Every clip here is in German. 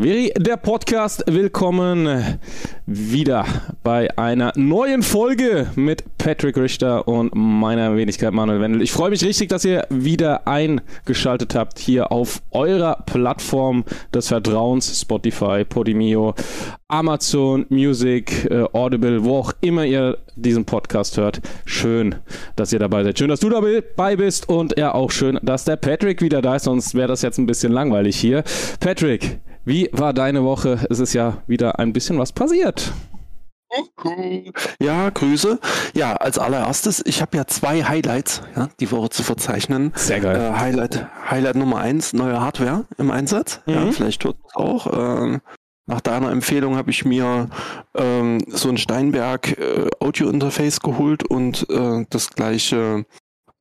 Veri, der Podcast, willkommen wieder bei einer neuen Folge mit Patrick Richter und meiner Wenigkeit Manuel Wendel. Ich freue mich richtig, dass ihr wieder eingeschaltet habt hier auf eurer Plattform des Vertrauens, Spotify, Podimio, Amazon Music, äh, Audible, wo auch immer ihr diesen Podcast hört. Schön, dass ihr dabei seid. Schön, dass du dabei bist und ja auch schön, dass der Patrick wieder da ist, sonst wäre das jetzt ein bisschen langweilig hier. Patrick, wie war deine Woche? Es ist ja wieder ein bisschen was passiert. Ja, Grüße. Ja, als allererstes, ich habe ja zwei Highlights ja, die Woche zu verzeichnen. Sehr geil. Äh, Highlight, Highlight Nummer eins, neue Hardware im Einsatz. Mhm. Ja, vielleicht tut es auch. Äh, nach deiner Empfehlung habe ich mir ähm, so ein Steinberg äh, Audio Interface geholt und äh, das gleiche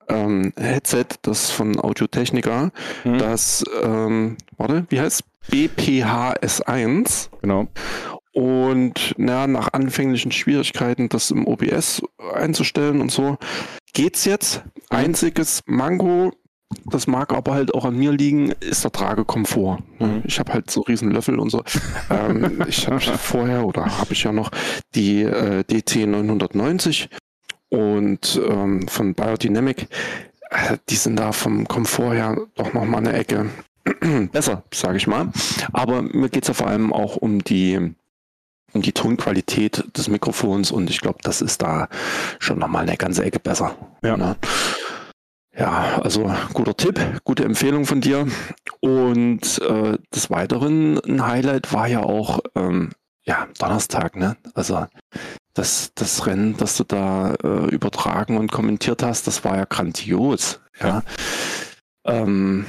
ähm, Headset, das von Audiotechnica, mhm. das, ähm, warte, wie heißt BPHS1. Genau. Und na, nach anfänglichen Schwierigkeiten, das im OBS einzustellen und so, geht's jetzt. Einziges Mango, das mag aber halt auch an mir liegen, ist der Tragekomfort. Mhm. Ich habe halt so riesen Löffel und so. ähm, ich habe vorher oder habe ich ja noch die äh, DT 990 und ähm, von Biodynamic. Äh, die sind da vom Komfort her doch noch mal eine Ecke besser, sage ich mal. Aber mir geht es ja vor allem auch um die um die Tonqualität des Mikrofons und ich glaube, das ist da schon nochmal eine ganze Ecke besser. Ja. Ne? Ja, also guter Tipp, gute Empfehlung von dir. Und äh, des Weiteren ein Highlight war ja auch ähm, ja, Donnerstag, ne? Also das, das Rennen, das du da äh, übertragen und kommentiert hast, das war ja grandios. Ja. ja. Ähm,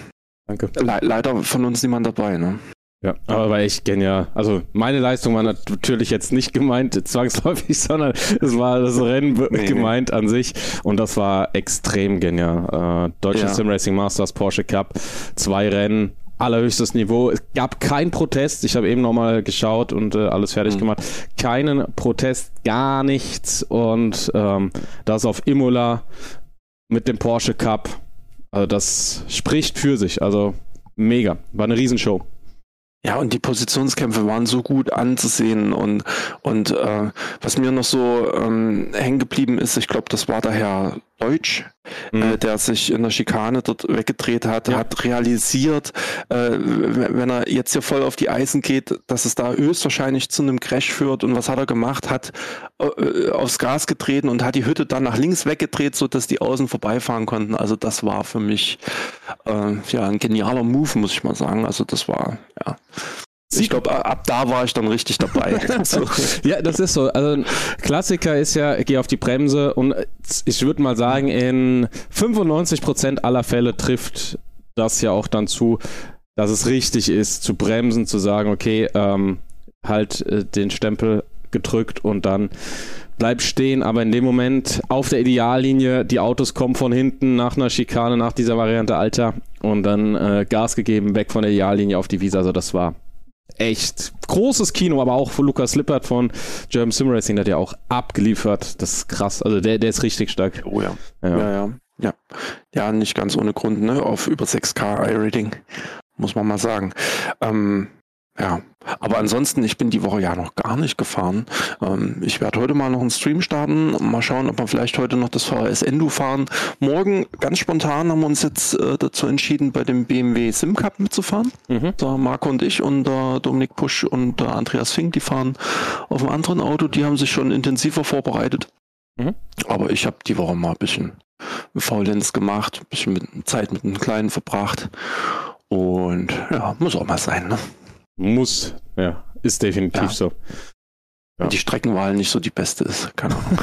Danke. Le leider von uns niemand dabei, ne? Ja, aber war echt genial. Also meine Leistung war natürlich jetzt nicht gemeint zwangsläufig, sondern es war das Rennen nee, gemeint nee. an sich und das war extrem genial. Äh, Deutsche ja. Sim Racing Masters Porsche Cup, zwei Rennen, allerhöchstes Niveau. Es gab keinen Protest. Ich habe eben nochmal geschaut und äh, alles fertig mhm. gemacht. Keinen Protest, gar nichts. Und ähm, das auf Imola mit dem Porsche Cup also das spricht für sich. Also mega. War eine Riesenshow. Ja, und die Positionskämpfe waren so gut anzusehen und, und äh, was mir noch so ähm, hängen geblieben ist, ich glaube, das war der Herr Deutsch, mhm. äh, der sich in der Schikane dort weggedreht hat, ja. hat realisiert, äh, wenn er jetzt hier voll auf die Eisen geht, dass es da höchstwahrscheinlich zu einem Crash führt. Und was hat er gemacht? Hat äh, aufs Gas getreten und hat die Hütte dann nach links weggedreht, so dass die Außen vorbeifahren konnten. Also das war für mich äh, ja ein genialer Move, muss ich mal sagen. Also das war ja ich glaube, ab da war ich dann richtig dabei. so. Ja, das ist so. Also Klassiker ist ja, geh auf die Bremse und ich würde mal sagen, in 95% aller Fälle trifft das ja auch dann zu, dass es richtig ist, zu bremsen, zu sagen, okay, ähm, halt äh, den Stempel gedrückt und dann bleib stehen, aber in dem Moment auf der Ideallinie, die Autos kommen von hinten nach einer Schikane, nach dieser Variante Alter und dann äh, Gas gegeben, weg von der Ideallinie auf die Wiese. Also das war echt großes Kino, aber auch für Lukas Lippert von German Sim Racing, der hat ja auch abgeliefert. Das ist krass. Also der, der ist richtig stark. Oh ja. Ja, ja. Ja, ja. ja nicht ganz ohne Grund, ne? Auf über 6K iRating, muss man mal sagen. Ähm, ja, aber ansonsten, ich bin die Woche ja noch gar nicht gefahren. Ähm, ich werde heute mal noch einen Stream starten, mal schauen, ob wir vielleicht heute noch das VHS Endo fahren. Morgen, ganz spontan, haben wir uns jetzt äh, dazu entschieden, bei dem BMW Sim Cup mitzufahren. Mhm. Da Marco und ich und äh, Dominik Pusch und äh, Andreas Fink, die fahren auf einem anderen Auto, die haben sich schon intensiver vorbereitet. Mhm. Aber ich habe die Woche mal ein bisschen Faulenz gemacht, ein bisschen mit, Zeit mit einem Kleinen verbracht. Und ja, muss auch mal sein, ne? Muss, ja, ist definitiv ja. so. Ja. Die Streckenwahl nicht so die beste ist, keine Ahnung.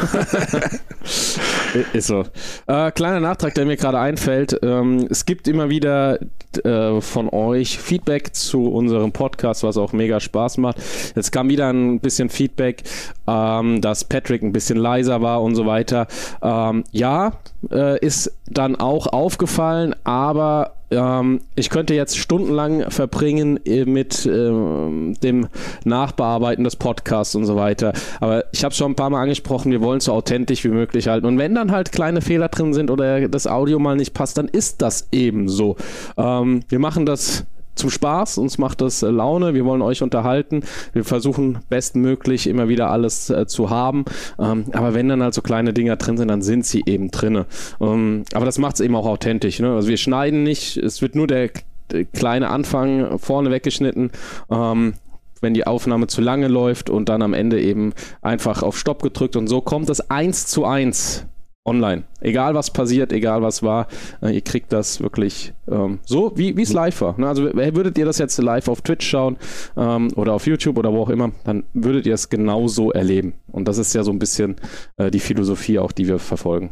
ist so. Äh, kleiner Nachtrag, der mir gerade einfällt. Ähm, es gibt immer wieder äh, von euch Feedback zu unserem Podcast, was auch mega Spaß macht. Jetzt kam wieder ein bisschen Feedback, ähm, dass Patrick ein bisschen leiser war und so weiter. Ähm, ja, äh, ist dann auch aufgefallen, aber ähm, ich könnte jetzt stundenlang verbringen äh, mit ähm, dem Nachbearbeiten des Podcasts und so weiter. Aber ich habe schon ein paar Mal angesprochen, wir wollen es so authentisch wie möglich halten. Und wenn dann halt kleine Fehler drin sind oder das Audio mal nicht passt, dann ist das eben so. Ähm, wir machen das zum Spaß, uns macht das äh, Laune, wir wollen euch unterhalten, wir versuchen bestmöglich immer wieder alles äh, zu haben, ähm, aber wenn dann halt so kleine Dinger drin sind, dann sind sie eben drinne. Ähm, aber das macht es eben auch authentisch. Ne? Also wir schneiden nicht, es wird nur der, der kleine Anfang vorne weggeschnitten. Ähm, wenn die Aufnahme zu lange läuft und dann am Ende eben einfach auf Stopp gedrückt und so kommt es eins zu eins online. Egal was passiert, egal was war, äh, ihr kriegt das wirklich ähm, so, wie es live war. Ne? Also würdet ihr das jetzt live auf Twitch schauen ähm, oder auf YouTube oder wo auch immer, dann würdet ihr es genauso erleben. Und das ist ja so ein bisschen äh, die Philosophie auch, die wir verfolgen.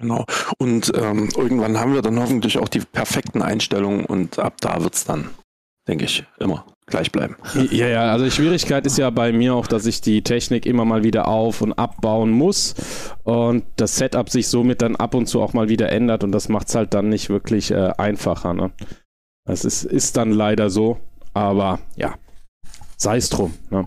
Genau. Und ähm, irgendwann haben wir dann hoffentlich auch die perfekten Einstellungen und ab da wird es dann, denke ich, immer gleich bleiben. Ja, ja, also die Schwierigkeit ist ja bei mir auch, dass ich die Technik immer mal wieder auf- und abbauen muss und das Setup sich somit dann ab und zu auch mal wieder ändert und das macht es halt dann nicht wirklich äh, einfacher. Ne? Das ist, ist dann leider so, aber ja, sei es drum. Ne?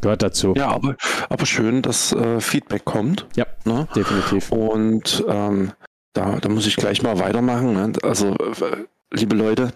Gehört dazu. Ja, aber, aber schön, dass äh, Feedback kommt. Ja, ne? definitiv. Und ähm, da, da muss ich gleich mal weitermachen. Ne? Also, äh, liebe Leute,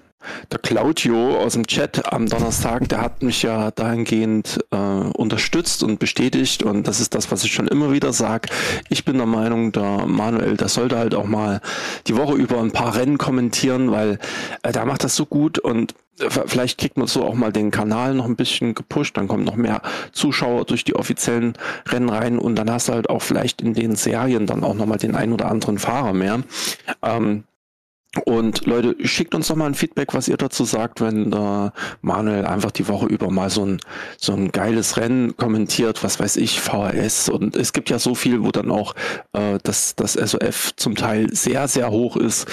der Claudio aus dem Chat am Donnerstag, der hat mich ja dahingehend äh, unterstützt und bestätigt und das ist das, was ich schon immer wieder sage. Ich bin der Meinung, der Manuel, der sollte halt auch mal die Woche über ein paar Rennen kommentieren, weil äh, der macht das so gut und äh, vielleicht kriegt man so auch mal den Kanal noch ein bisschen gepusht, dann kommen noch mehr Zuschauer durch die offiziellen Rennen rein und dann hast du halt auch vielleicht in den Serien dann auch nochmal den ein oder anderen Fahrer mehr. Ähm, und Leute, schickt uns doch mal ein Feedback, was ihr dazu sagt, wenn der Manuel einfach die Woche über mal so ein, so ein geiles Rennen kommentiert, was weiß ich, VHS. Und es gibt ja so viel, wo dann auch äh, das, das SOF zum Teil sehr, sehr hoch ist.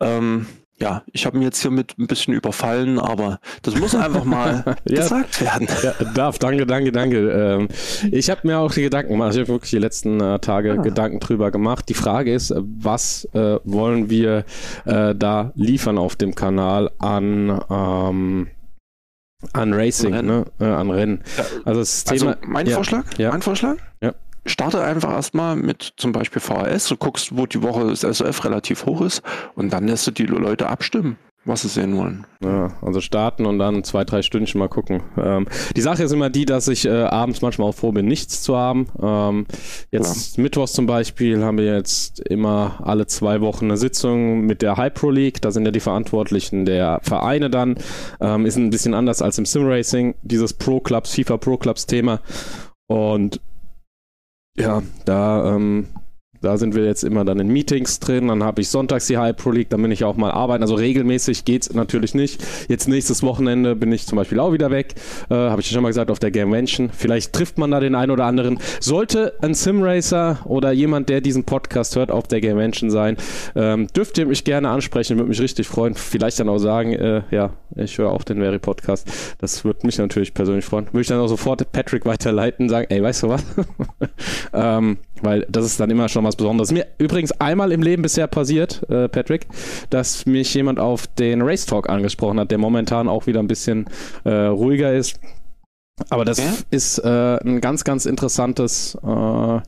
Ähm, ja, ich habe mir jetzt hier mit ein bisschen überfallen, aber das muss einfach mal ja, gesagt werden. Ja, darf, danke, danke, danke. Ähm, ich habe mir auch die Gedanken gemacht, ich habe wirklich die letzten äh, Tage ah. Gedanken drüber gemacht. Die Frage ist, äh, was äh, wollen wir äh, da liefern auf dem Kanal an ähm, an Racing, Rennen. ne? Äh, an Rennen. Also, das also Thema, mein ja, Vorschlag? Ja. Mein Vorschlag? Starte einfach erstmal mit zum Beispiel VHS, du guckst, wo die Woche das SOF relativ hoch ist und dann lässt du die Leute abstimmen was sie sehen wollen. Ja, also starten und dann zwei, drei Stündchen mal gucken. Ähm, die Sache ist immer die, dass ich äh, abends manchmal auch froh bin, nichts zu haben. Ähm, jetzt ja. Mittwochs zum Beispiel haben wir jetzt immer alle zwei Wochen eine Sitzung mit der High Pro League. Da sind ja die Verantwortlichen der Vereine dann. Ähm, ist ein bisschen anders als im Sim Racing, dieses Pro Clubs, FIFA Pro Clubs Thema. Und ja, da, ähm, da sind wir jetzt immer dann in Meetings drin. Dann habe ich sonntags die High Pro League, dann bin ich auch mal arbeiten. Also regelmäßig geht es natürlich nicht. Jetzt nächstes Wochenende bin ich zum Beispiel auch wieder weg. Äh, habe ich schon mal gesagt, auf der Gamevention. Vielleicht trifft man da den einen oder anderen. Sollte ein Simracer oder jemand, der diesen Podcast hört, auf der Gamevention sein, ähm, dürft ihr mich gerne ansprechen. Würde mich richtig freuen. Vielleicht dann auch sagen, äh, ja, ich höre auch den Very Podcast. Das würde mich natürlich persönlich freuen. Würde ich dann auch sofort Patrick weiterleiten, sagen, ey, weißt du was? ähm, weil das ist dann immer schon was Besonderes. Mir übrigens einmal im Leben bisher passiert, äh, Patrick, dass mich jemand auf den Race Talk angesprochen hat, der momentan auch wieder ein bisschen äh, ruhiger ist. Aber das ja? ist äh, ein ganz, ganz interessantes äh,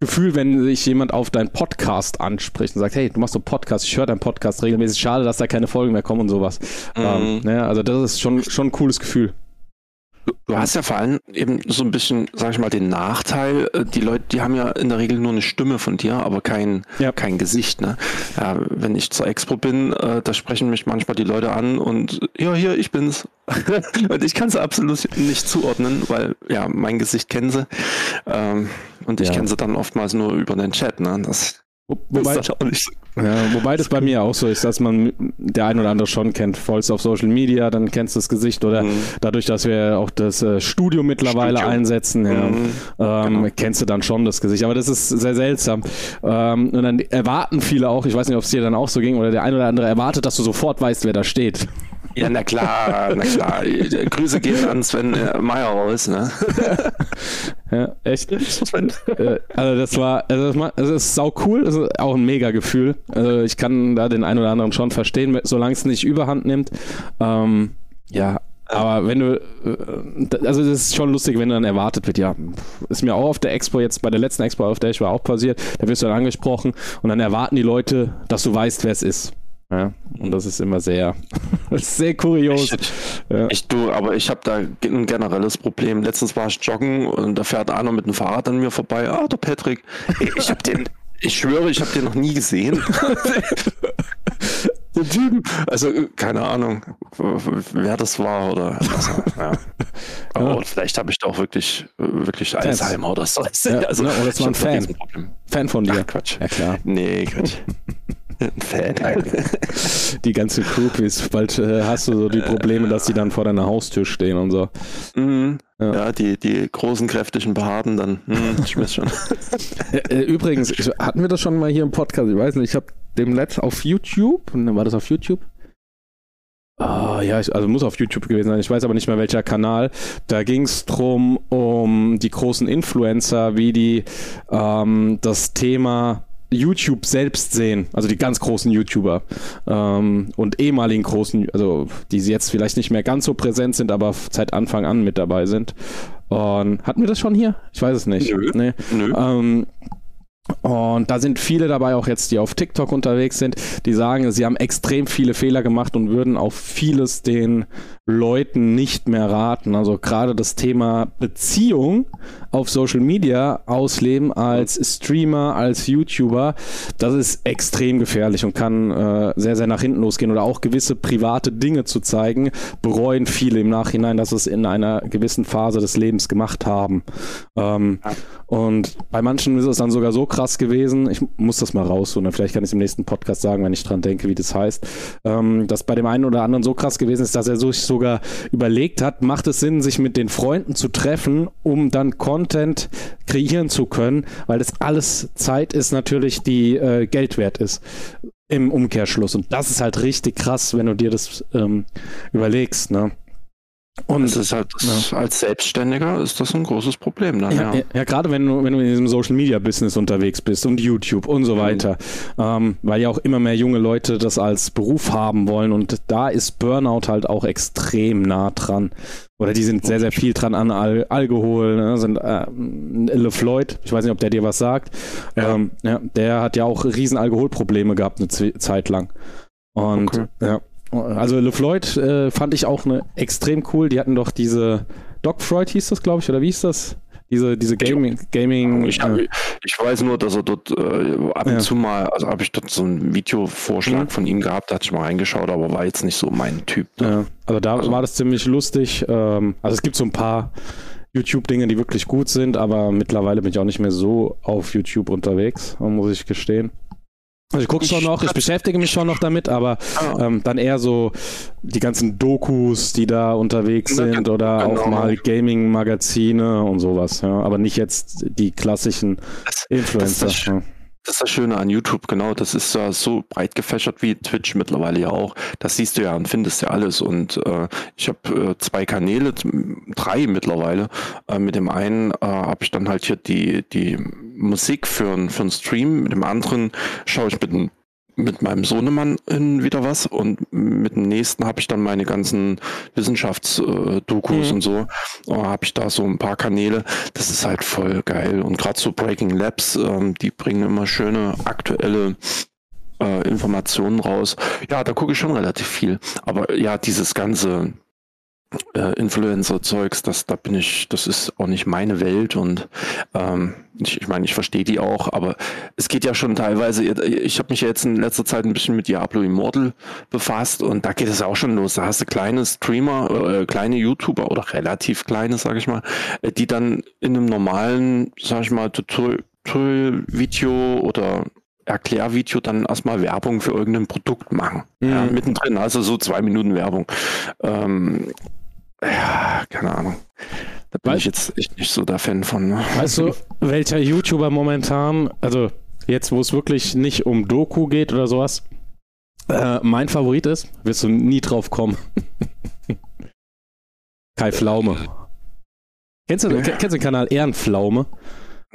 Gefühl, wenn sich jemand auf deinen Podcast anspricht und sagt, hey, du machst so Podcast, ich höre deinen Podcast regelmäßig, schade, dass da keine Folgen mehr kommen und sowas. Mhm. Ähm, ne, also das ist schon, schon ein cooles Gefühl. Du hast ja vor allem eben so ein bisschen, sag ich mal, den Nachteil, äh, die Leute, die haben ja in der Regel nur eine Stimme von dir, aber kein, ja. kein Gesicht. Ne? Ja, wenn ich zur Expo bin, äh, da sprechen mich manchmal die Leute an und ja, hier, ich bin's. und ich kann sie absolut nicht zuordnen, weil ja, mein Gesicht kennen sie. Ähm, und ich ja. kenne sie dann oftmals nur über den Chat. Ne? Das Wobei, das ja, wobei das bei mir auch so ist, dass man der ein oder andere schon kennt, vollst auf Social Media, dann kennst du das Gesicht oder mhm. dadurch, dass wir auch das äh, Studio mittlerweile Studio. einsetzen, ja, mhm. ähm, genau. kennst du dann schon das Gesicht. Aber das ist sehr seltsam. Ähm, und dann erwarten viele auch, ich weiß nicht, ob es dir dann auch so ging, oder der ein oder andere erwartet, dass du sofort weißt, wer da steht. Ja, na klar, na klar. Grüße gehen an Sven äh, Meyer raus, ne? ja, echt. Äh, also das war, also das, das ist sau cool, das ist auch ein mega Gefühl. Also ich kann da den einen oder anderen schon verstehen, solange es nicht überhand nimmt. Ähm, ja, aber wenn du, äh, also das ist schon lustig, wenn dann erwartet wird, ja, ist mir auch auf der Expo jetzt, bei der letzten Expo, auf der ich war, auch passiert, da wirst du dann angesprochen und dann erwarten die Leute, dass du weißt, wer es ist. Ja, und das ist immer sehr, sehr kurios. Echt, ja. echt du, aber ich habe da ein generelles Problem. Letztens war ich joggen und da fährt einer mit dem Fahrrad an mir vorbei. Ah, der Patrick. Ich habe den, ich schwöre, ich habe den noch nie gesehen. den Typen. Also, keine Ahnung, wer das war oder. Also, ja. Aber ja. vielleicht habe ich da auch wirklich, wirklich Alzheimer oder so. Ja, also, ne, oder es war ein Fan. Fan von dir. Ach, Quatsch. Ja, klar. Nee, Quatsch. Ein Fan. Die ganze Groupies, bald äh, hast du so die Probleme, dass die dann vor deiner Haustür stehen und so. Mhm. Ja. ja, die, die großen, kräftigen Behaarten dann. Hm, ich weiß schon. Äh, übrigens, hatten wir das schon mal hier im Podcast? Ich weiß nicht, ich habe dem Letzt auf YouTube, war das auf YouTube? Ah, ja, ich, also muss auf YouTube gewesen sein. Ich weiß aber nicht mehr welcher Kanal. Da ging es drum um die großen Influencer, wie die ähm, das Thema YouTube selbst sehen, also die ganz großen YouTuber ähm, und ehemaligen großen, also die jetzt vielleicht nicht mehr ganz so präsent sind, aber seit Anfang an mit dabei sind. Und hatten wir das schon hier? Ich weiß es nicht. Nö. Nee. Nö. Ähm, und da sind viele dabei, auch jetzt, die auf TikTok unterwegs sind, die sagen, sie haben extrem viele Fehler gemacht und würden auf vieles den Leuten nicht mehr raten. Also gerade das Thema Beziehung auf Social Media ausleben als Streamer, als YouTuber, das ist extrem gefährlich und kann äh, sehr, sehr nach hinten losgehen. Oder auch gewisse private Dinge zu zeigen, bereuen viele im Nachhinein, dass es in einer gewissen Phase des Lebens gemacht haben. Ähm. Und bei manchen ist es dann sogar so krass gewesen, ich muss das mal rausholen, vielleicht kann ich es im nächsten Podcast sagen, wenn ich dran denke, wie das heißt, ähm, dass bei dem einen oder anderen so krass gewesen ist, dass er sich sogar überlegt hat, macht es Sinn, sich mit den Freunden zu treffen, um dann Content kreieren zu können, weil das alles Zeit ist natürlich, die äh, Geld wert ist im Umkehrschluss. Und das ist halt richtig krass, wenn du dir das ähm, überlegst, ne? Und das ist halt ja. als Selbstständiger ist das ein großes Problem dann, ja. Ja, ja gerade wenn du, wenn du in diesem Social Media Business unterwegs bist und YouTube und so mhm. weiter, mhm. ähm, weil ja auch immer mehr junge Leute das als Beruf haben wollen und da ist Burnout halt auch extrem nah dran. Oder die sind sehr, sehr viel dran an Al Alkohol, ne? sind äh, LeFloid, ich weiß nicht, ob der dir was sagt. Ja. Ähm, ja, der hat ja auch riesen Alkoholprobleme gehabt eine Z Zeit lang. Und okay. ja, also LeFloid äh, fand ich auch eine extrem cool. Die hatten doch diese Doc Freud hieß das, glaube ich, oder wie hieß das? Diese, diese Gaming, Gaming. Ich, äh, ich weiß nur, dass er dort äh, ab und ja. zu mal, also habe ich dort so einen Videovorschlag mhm. von ihm gehabt, da hatte ich mal reingeschaut, aber war jetzt nicht so mein Typ. Ne? Ja, also da also. war das ziemlich lustig. Ähm, also es gibt so ein paar YouTube-Dinge, die wirklich gut sind, aber mittlerweile bin ich auch nicht mehr so auf YouTube unterwegs, muss ich gestehen. Also ich gucke schon noch, ich beschäftige mich schon noch damit, aber ah. ähm, dann eher so die ganzen Dokus, die da unterwegs sind oder genau. auch mal Gaming-Magazine und sowas, ja. Aber nicht jetzt die klassischen das, Influencer. Das, das, das ist das Schöne an YouTube, genau. Das ist ja so breit gefächert wie Twitch mittlerweile ja auch. Das siehst du ja und findest ja alles. Und äh, ich habe äh, zwei Kanäle, drei mittlerweile. Äh, mit dem einen äh, habe ich dann halt hier die, die Musik für, für einen Stream. Mit dem anderen schaue ich mit mit meinem Sohnemann wieder was und mit dem nächsten habe ich dann meine ganzen Wissenschaftsdokus mhm. und so. Oh, habe ich da so ein paar Kanäle. Das ist halt voll geil. Und gerade so Breaking Labs, ähm, die bringen immer schöne aktuelle äh, Informationen raus. Ja, da gucke ich schon relativ viel. Aber ja, dieses ganze äh, Influencer-Zeugs, das, da bin ich, das ist auch nicht meine Welt und ähm, ich, ich meine, ich verstehe die auch, aber es geht ja schon teilweise, ich habe mich ja jetzt in letzter Zeit ein bisschen mit Diablo Immortal befasst und da geht es auch schon los. Da hast du kleine Streamer, äh, kleine YouTuber oder relativ kleine, sage ich mal, äh, die dann in einem normalen, sage ich mal, Tutorial-Video oder Erklärvideo dann erstmal Werbung für irgendein Produkt machen. Mhm. Ja, mittendrin, also so zwei Minuten Werbung. Ähm, ja, keine Ahnung. Da bin weißt, ich jetzt echt nicht so der Fan von. Ne? Weißt du, welcher YouTuber momentan, also jetzt, wo es wirklich nicht um Doku geht oder sowas, äh, mein Favorit ist, wirst du nie drauf kommen. Kai Pflaume. Kennst du, ja. kennst du den Kanal Ehrenpflaume?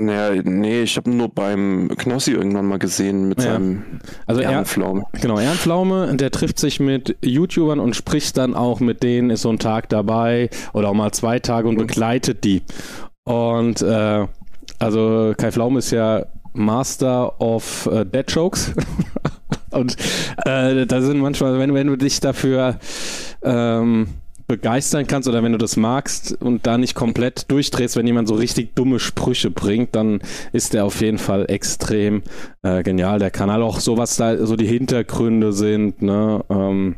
Naja, nee, ich habe nur beim Knossi irgendwann mal gesehen mit ja. seinem also Ehrenpflaume. genau, Ehrenpflaume, der trifft sich mit YouTubern und spricht dann auch mit denen, ist so ein Tag dabei oder auch mal zwei Tage und mhm. begleitet die. Und äh, also Kai Pflaume ist ja Master of äh, Dead Jokes. Und äh, da sind manchmal, wenn, wenn du dich dafür ähm, begeistern kannst oder wenn du das magst und da nicht komplett durchdrehst, wenn jemand so richtig dumme Sprüche bringt, dann ist der auf jeden Fall extrem äh, genial. Der Kanal auch so, was da so die Hintergründe sind, ne, ähm,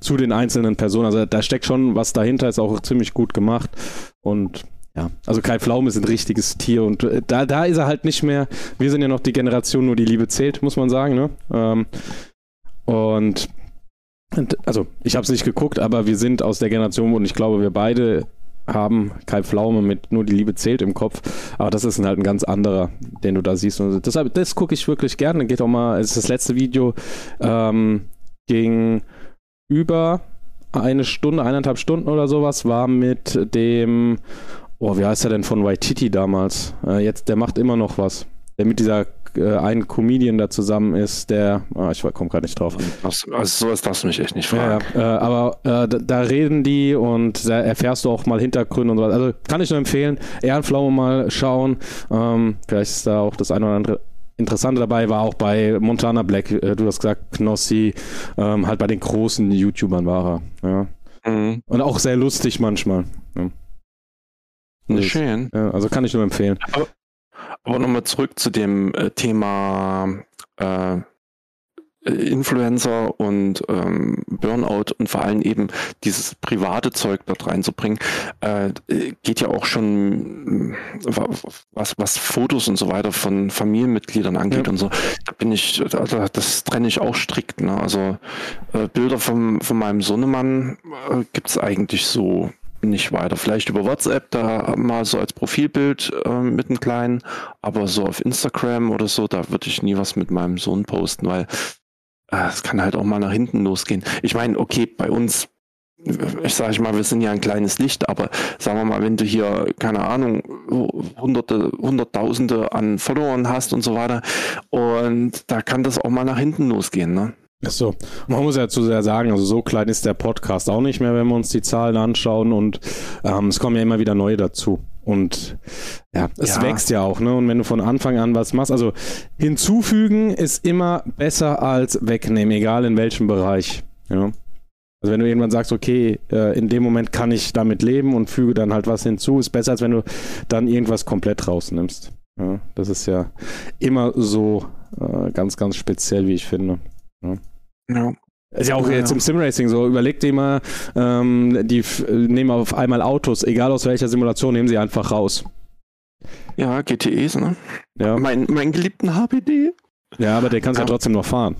zu den einzelnen Personen. Also da steckt schon was dahinter, ist auch ziemlich gut gemacht und ja, also Kai Pflaum ist ein richtiges Tier und äh, da, da ist er halt nicht mehr, wir sind ja noch die Generation, nur die Liebe zählt, muss man sagen, ne? Ähm, und also ich habe es nicht geguckt, aber wir sind aus der Generation und ich glaube, wir beide haben Kai Pflaume mit nur die Liebe zählt im Kopf, aber das ist halt ein ganz anderer, den du da siehst. Und deshalb, das gucke ich wirklich gerne. Geht auch mal, es ist das letzte Video, ähm, ging über eine Stunde, eineinhalb Stunden oder sowas, war mit dem, oh, wie heißt er denn von Waititi damals? Äh, jetzt, der macht immer noch was. Der mit dieser äh, ein Comedian da zusammen ist, der, ah, ich komme gerade nicht drauf. Also, also sowas darfst du mich echt nicht fragen. Ja. Äh, aber äh, da, reden die und da erfährst du auch mal Hintergründe und so. Also kann ich nur empfehlen, Ehrenflamme mal schauen. Ähm, vielleicht ist da auch das eine oder andere Interessante dabei war auch bei Montana Black, äh, du hast gesagt, Knossi, ähm, halt bei den großen YouTubern war er. Ja. Mhm. Und auch sehr lustig manchmal. Ja. Schön. Also kann ich nur empfehlen. Aber, aber nochmal zurück zu dem äh, Thema äh, Influencer und ähm, Burnout und vor allem eben dieses private Zeug dort reinzubringen, äh, geht ja auch schon was, was Fotos und so weiter von Familienmitgliedern angeht ja. und so. Da bin ich, das trenne ich auch strikt. Ne? Also äh, Bilder vom, von meinem Sohnemann äh, gibt es eigentlich so nicht weiter. Vielleicht über WhatsApp, da mal so als Profilbild äh, mit einem kleinen, aber so auf Instagram oder so, da würde ich nie was mit meinem Sohn posten, weil äh, es kann halt auch mal nach hinten losgehen. Ich meine, okay, bei uns, ich sage mal, wir sind ja ein kleines Licht, aber sagen wir mal, wenn du hier, keine Ahnung, hunderte, hunderttausende an Followern hast und so weiter, und da kann das auch mal nach hinten losgehen, ne? So, man muss ja zu sehr sagen, also so klein ist der Podcast auch nicht mehr, wenn wir uns die Zahlen anschauen und ähm, es kommen ja immer wieder neue dazu. Und ja, es ja. wächst ja auch, ne? Und wenn du von Anfang an was machst, also hinzufügen ist immer besser als wegnehmen, egal in welchem Bereich. Ja. Also wenn du irgendwann sagst, okay, äh, in dem Moment kann ich damit leben und füge dann halt was hinzu, ist besser, als wenn du dann irgendwas komplett rausnimmst. Ja, das ist ja immer so äh, ganz, ganz speziell, wie ich finde. Ja. Ja. Ist ja auch jetzt im Simracing so. Überleg dir mal, ähm, die nehmen auf einmal Autos, egal aus welcher Simulation, nehmen sie einfach raus. Ja, GTEs, ne? Ja. Mein, mein geliebten HPD. Ja, aber der kannst ja. ja trotzdem noch fahren.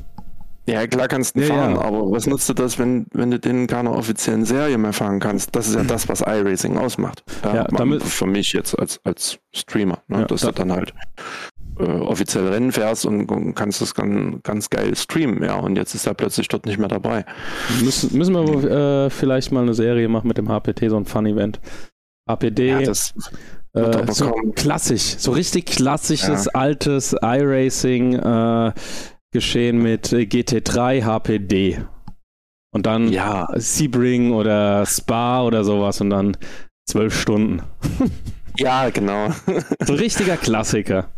Ja, klar kannst du ja, fahren, ja. aber was nutzt du das, wenn, wenn du den keiner offiziellen Serie mehr fahren kannst? Das ist ja das, was iRacing ausmacht. Ja, ja damit, für mich jetzt als, als Streamer, ne? dass da, du dann halt äh, offiziell Rennen fährst und, und kannst das ganz, ganz geil streamen, ja. Und jetzt ist er plötzlich dort nicht mehr dabei. Müssen, müssen wir äh, vielleicht mal eine Serie machen mit dem HPT, so ein Fun-Event. HPD. Ja, das äh, so klassisch, so richtig klassisches, ja. altes iRacing äh, geschehen mit GT3 HPD. Und dann ja. Sebring oder Spa oder sowas und dann zwölf Stunden. Ja, genau. So ein richtiger Klassiker.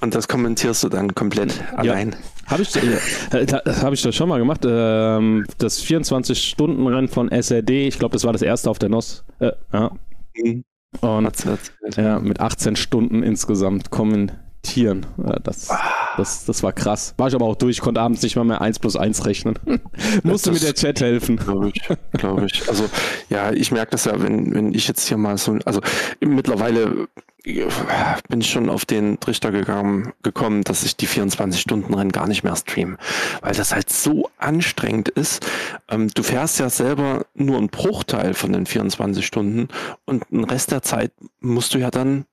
Und das kommentierst du dann komplett allein. Ja. Habe ich, äh, hab ich das schon mal gemacht. Ähm, das 24-Stunden-Rennen von SRD, ich glaube, das war das erste auf der NOS. Äh, ja. Mhm. Und ja, mit 18 Stunden insgesamt kommentieren. Das, das, das war krass. War ich aber auch durch, konnte abends nicht mal mehr 1 plus 1 rechnen. Musste mit der Chat helfen. Glaube ich, glaube ich. Also ja, ich merke das ja, wenn, wenn ich jetzt hier mal so, also mittlerweile bin ich schon auf den Trichter gegangen, gekommen, dass ich die 24-Stunden-Rennen gar nicht mehr streame, weil das halt so anstrengend ist. Ähm, du fährst ja selber nur einen Bruchteil von den 24 Stunden und den Rest der Zeit musst du ja dann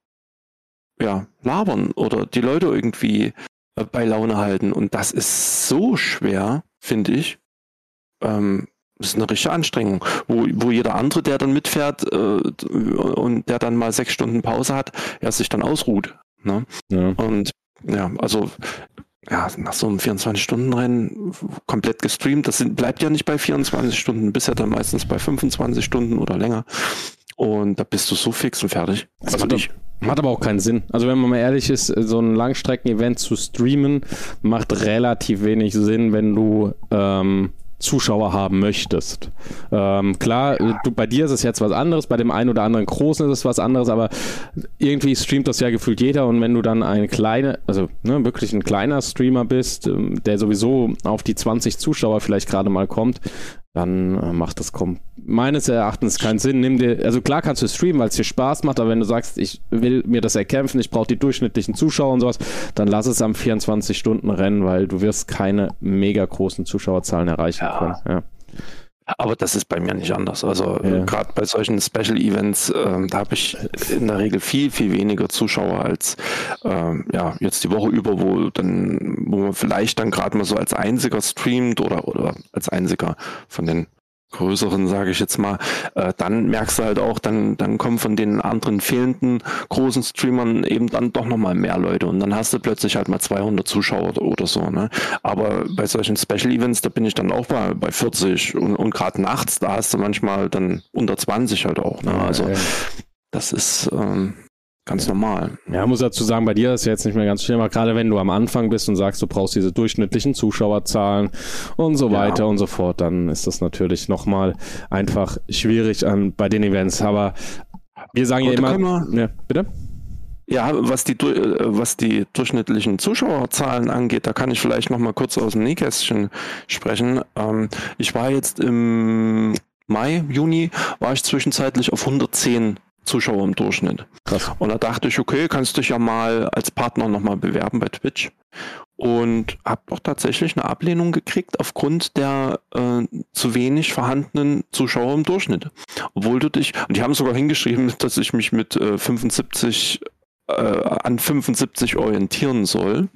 ja labern oder die Leute irgendwie äh, bei Laune halten und das ist so schwer, finde ich. Ähm, das ist eine richtige Anstrengung, wo, wo jeder andere, der dann mitfährt äh, und der dann mal sechs Stunden Pause hat, er sich dann ausruht. Ne? Ja. Und ja, also ja, nach so einem 24-Stunden-Rennen komplett gestreamt, das sind, bleibt ja nicht bei 24 Stunden, bisher dann meistens bei 25 Stunden oder länger. Und da bist du so fix und fertig. Also, also Macht aber auch keinen Sinn. Also wenn man mal ehrlich ist, so ein Langstrecken-Event zu streamen macht relativ wenig Sinn, wenn du ähm, Zuschauer haben möchtest. Ähm, klar, du, bei dir ist es jetzt was anderes, bei dem einen oder anderen Großen ist es was anderes, aber irgendwie streamt das ja gefühlt jeder und wenn du dann ein kleiner, also ne, wirklich ein kleiner Streamer bist, ähm, der sowieso auf die 20 Zuschauer vielleicht gerade mal kommt, dann äh, macht das komm, meines Erachtens keinen Sinn. Nimm dir, also klar kannst du streamen, weil es dir Spaß macht, aber wenn du sagst, ich will mir das erkämpfen, ich brauche die durchschnittlichen Zuschauer und sowas, dann lass es am 24-Stunden-Rennen, weil du wirst keine mega großen Zuschauerzahlen erreichen ja. können. Ja. Aber das ist bei mir nicht anders. Also ja. gerade bei solchen Special Events, äh, da habe ich in der Regel viel, viel weniger Zuschauer als äh, ja, jetzt die Woche über, wo dann, wo man vielleicht dann gerade mal so als einziger streamt oder, oder als einziger von den größeren, sage ich jetzt mal, äh, dann merkst du halt auch, dann, dann kommen von den anderen fehlenden großen Streamern eben dann doch nochmal mehr Leute und dann hast du plötzlich halt mal 200 Zuschauer oder so. Ne? Aber bei solchen Special Events, da bin ich dann auch bei, bei 40 und, und gerade nachts, da hast du manchmal dann unter 20 halt auch. Ne? Also das ist, ähm, Ganz normal. Ja, muss dazu sagen, bei dir ist jetzt nicht mehr ganz schlimm, aber gerade wenn du am Anfang bist und sagst, du brauchst diese durchschnittlichen Zuschauerzahlen und so weiter ja. und so fort, dann ist das natürlich nochmal einfach schwierig an, bei den Events. Aber wir sagen ja immer. Wir, ja, bitte? Ja, was die, was die durchschnittlichen Zuschauerzahlen angeht, da kann ich vielleicht nochmal kurz aus dem Nähkästchen sprechen. Ähm, ich war jetzt im Mai, Juni, war ich zwischenzeitlich auf 110 Zuschauer im Durchschnitt. Krass. Und da dachte ich, okay, kannst dich ja mal als Partner nochmal bewerben bei Twitch. Und habe auch tatsächlich eine Ablehnung gekriegt aufgrund der äh, zu wenig vorhandenen Zuschauer im Durchschnitt. Obwohl du dich, und die haben sogar hingeschrieben, dass ich mich mit äh, 75 äh, an 75 orientieren soll.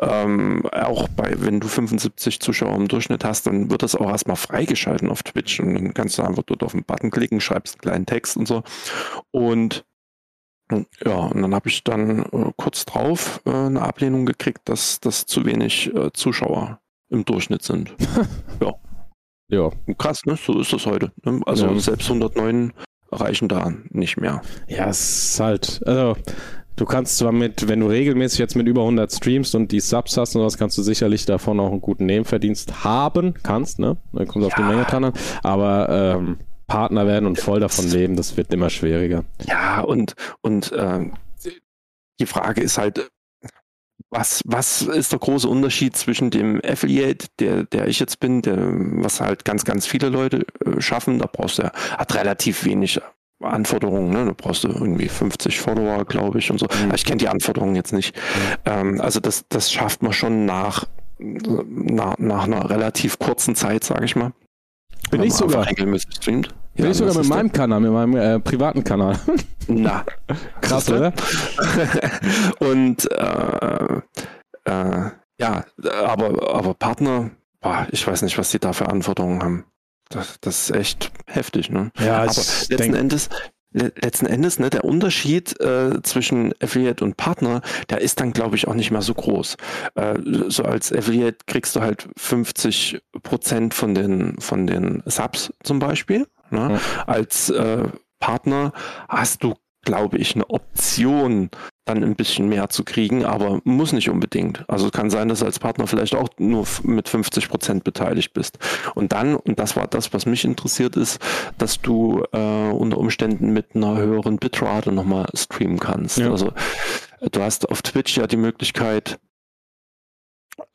Ähm, auch bei, wenn du 75 Zuschauer im Durchschnitt hast, dann wird das auch erstmal freigeschalten auf Twitch und dann kannst du einfach dort auf den Button klicken, schreibst einen kleinen Text und so. Und ja, und dann habe ich dann äh, kurz drauf äh, eine Ablehnung gekriegt, dass das zu wenig äh, Zuschauer im Durchschnitt sind. ja. Ja. Krass, ne? So ist das heute. Ne? Also ja. selbst 109 reichen da nicht mehr. Ja, es ist halt, also Du kannst zwar mit, wenn du regelmäßig jetzt mit über 100 streamst und die Subs hast und was, kannst du sicherlich davon auch einen guten Nebenverdienst haben, kannst, ne? Dann kommt es ja. auf die Menge dran an. Aber ähm, Partner werden und voll davon leben, das wird immer schwieriger. Ja, und, und äh, die Frage ist halt, was, was ist der große Unterschied zwischen dem Affiliate, der, der ich jetzt bin, der, was halt ganz, ganz viele Leute äh, schaffen, da brauchst du ja, hat relativ wenig Anforderungen, ne? Du brauchst du irgendwie 50 Follower, glaube ich, und so. Mhm. Ich kenne die Anforderungen jetzt nicht. Mhm. Ähm, also das, das schafft man schon nach, nach, nach einer relativ kurzen Zeit, sage ich mal. Bin ich sogar regelmäßig streamt. Bin ja, ich sogar mit meinem Kanal, mit meinem äh, privaten Kanal. Na, krass, oder? und äh, äh, ja, aber, aber Partner, boah, ich weiß nicht, was die da für Anforderungen haben. Das, das ist echt heftig, ne? Ja, aber letzten denk... Endes, letzten Endes, ne, der Unterschied äh, zwischen Affiliate und Partner, der ist dann, glaube ich, auch nicht mehr so groß. Äh, so als Affiliate kriegst du halt 50 Prozent von den, von den Subs zum Beispiel. Ne? Ja. Als äh, Partner hast du glaube ich, eine Option, dann ein bisschen mehr zu kriegen, aber muss nicht unbedingt. Also kann sein, dass du als Partner vielleicht auch nur mit 50 Prozent beteiligt bist. Und dann, und das war das, was mich interessiert ist, dass du äh, unter Umständen mit einer höheren Bitrate nochmal streamen kannst. Ja. Also du hast auf Twitch ja die Möglichkeit,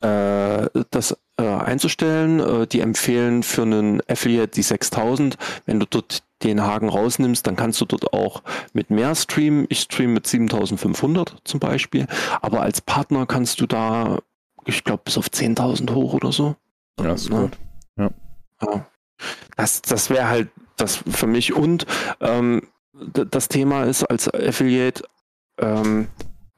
äh, das äh, einzustellen. Äh, die empfehlen für einen Affiliate die 6000. Wenn du dort den Haken rausnimmst, dann kannst du dort auch mit mehr streamen. Ich streame mit 7500 zum Beispiel. Aber als Partner kannst du da, ich glaube, bis auf 10.000 hoch oder so. Ja, ist ja. gut. Ja. ja. Das, das wäre halt das für mich. Und ähm, das Thema ist als Affiliate, ähm,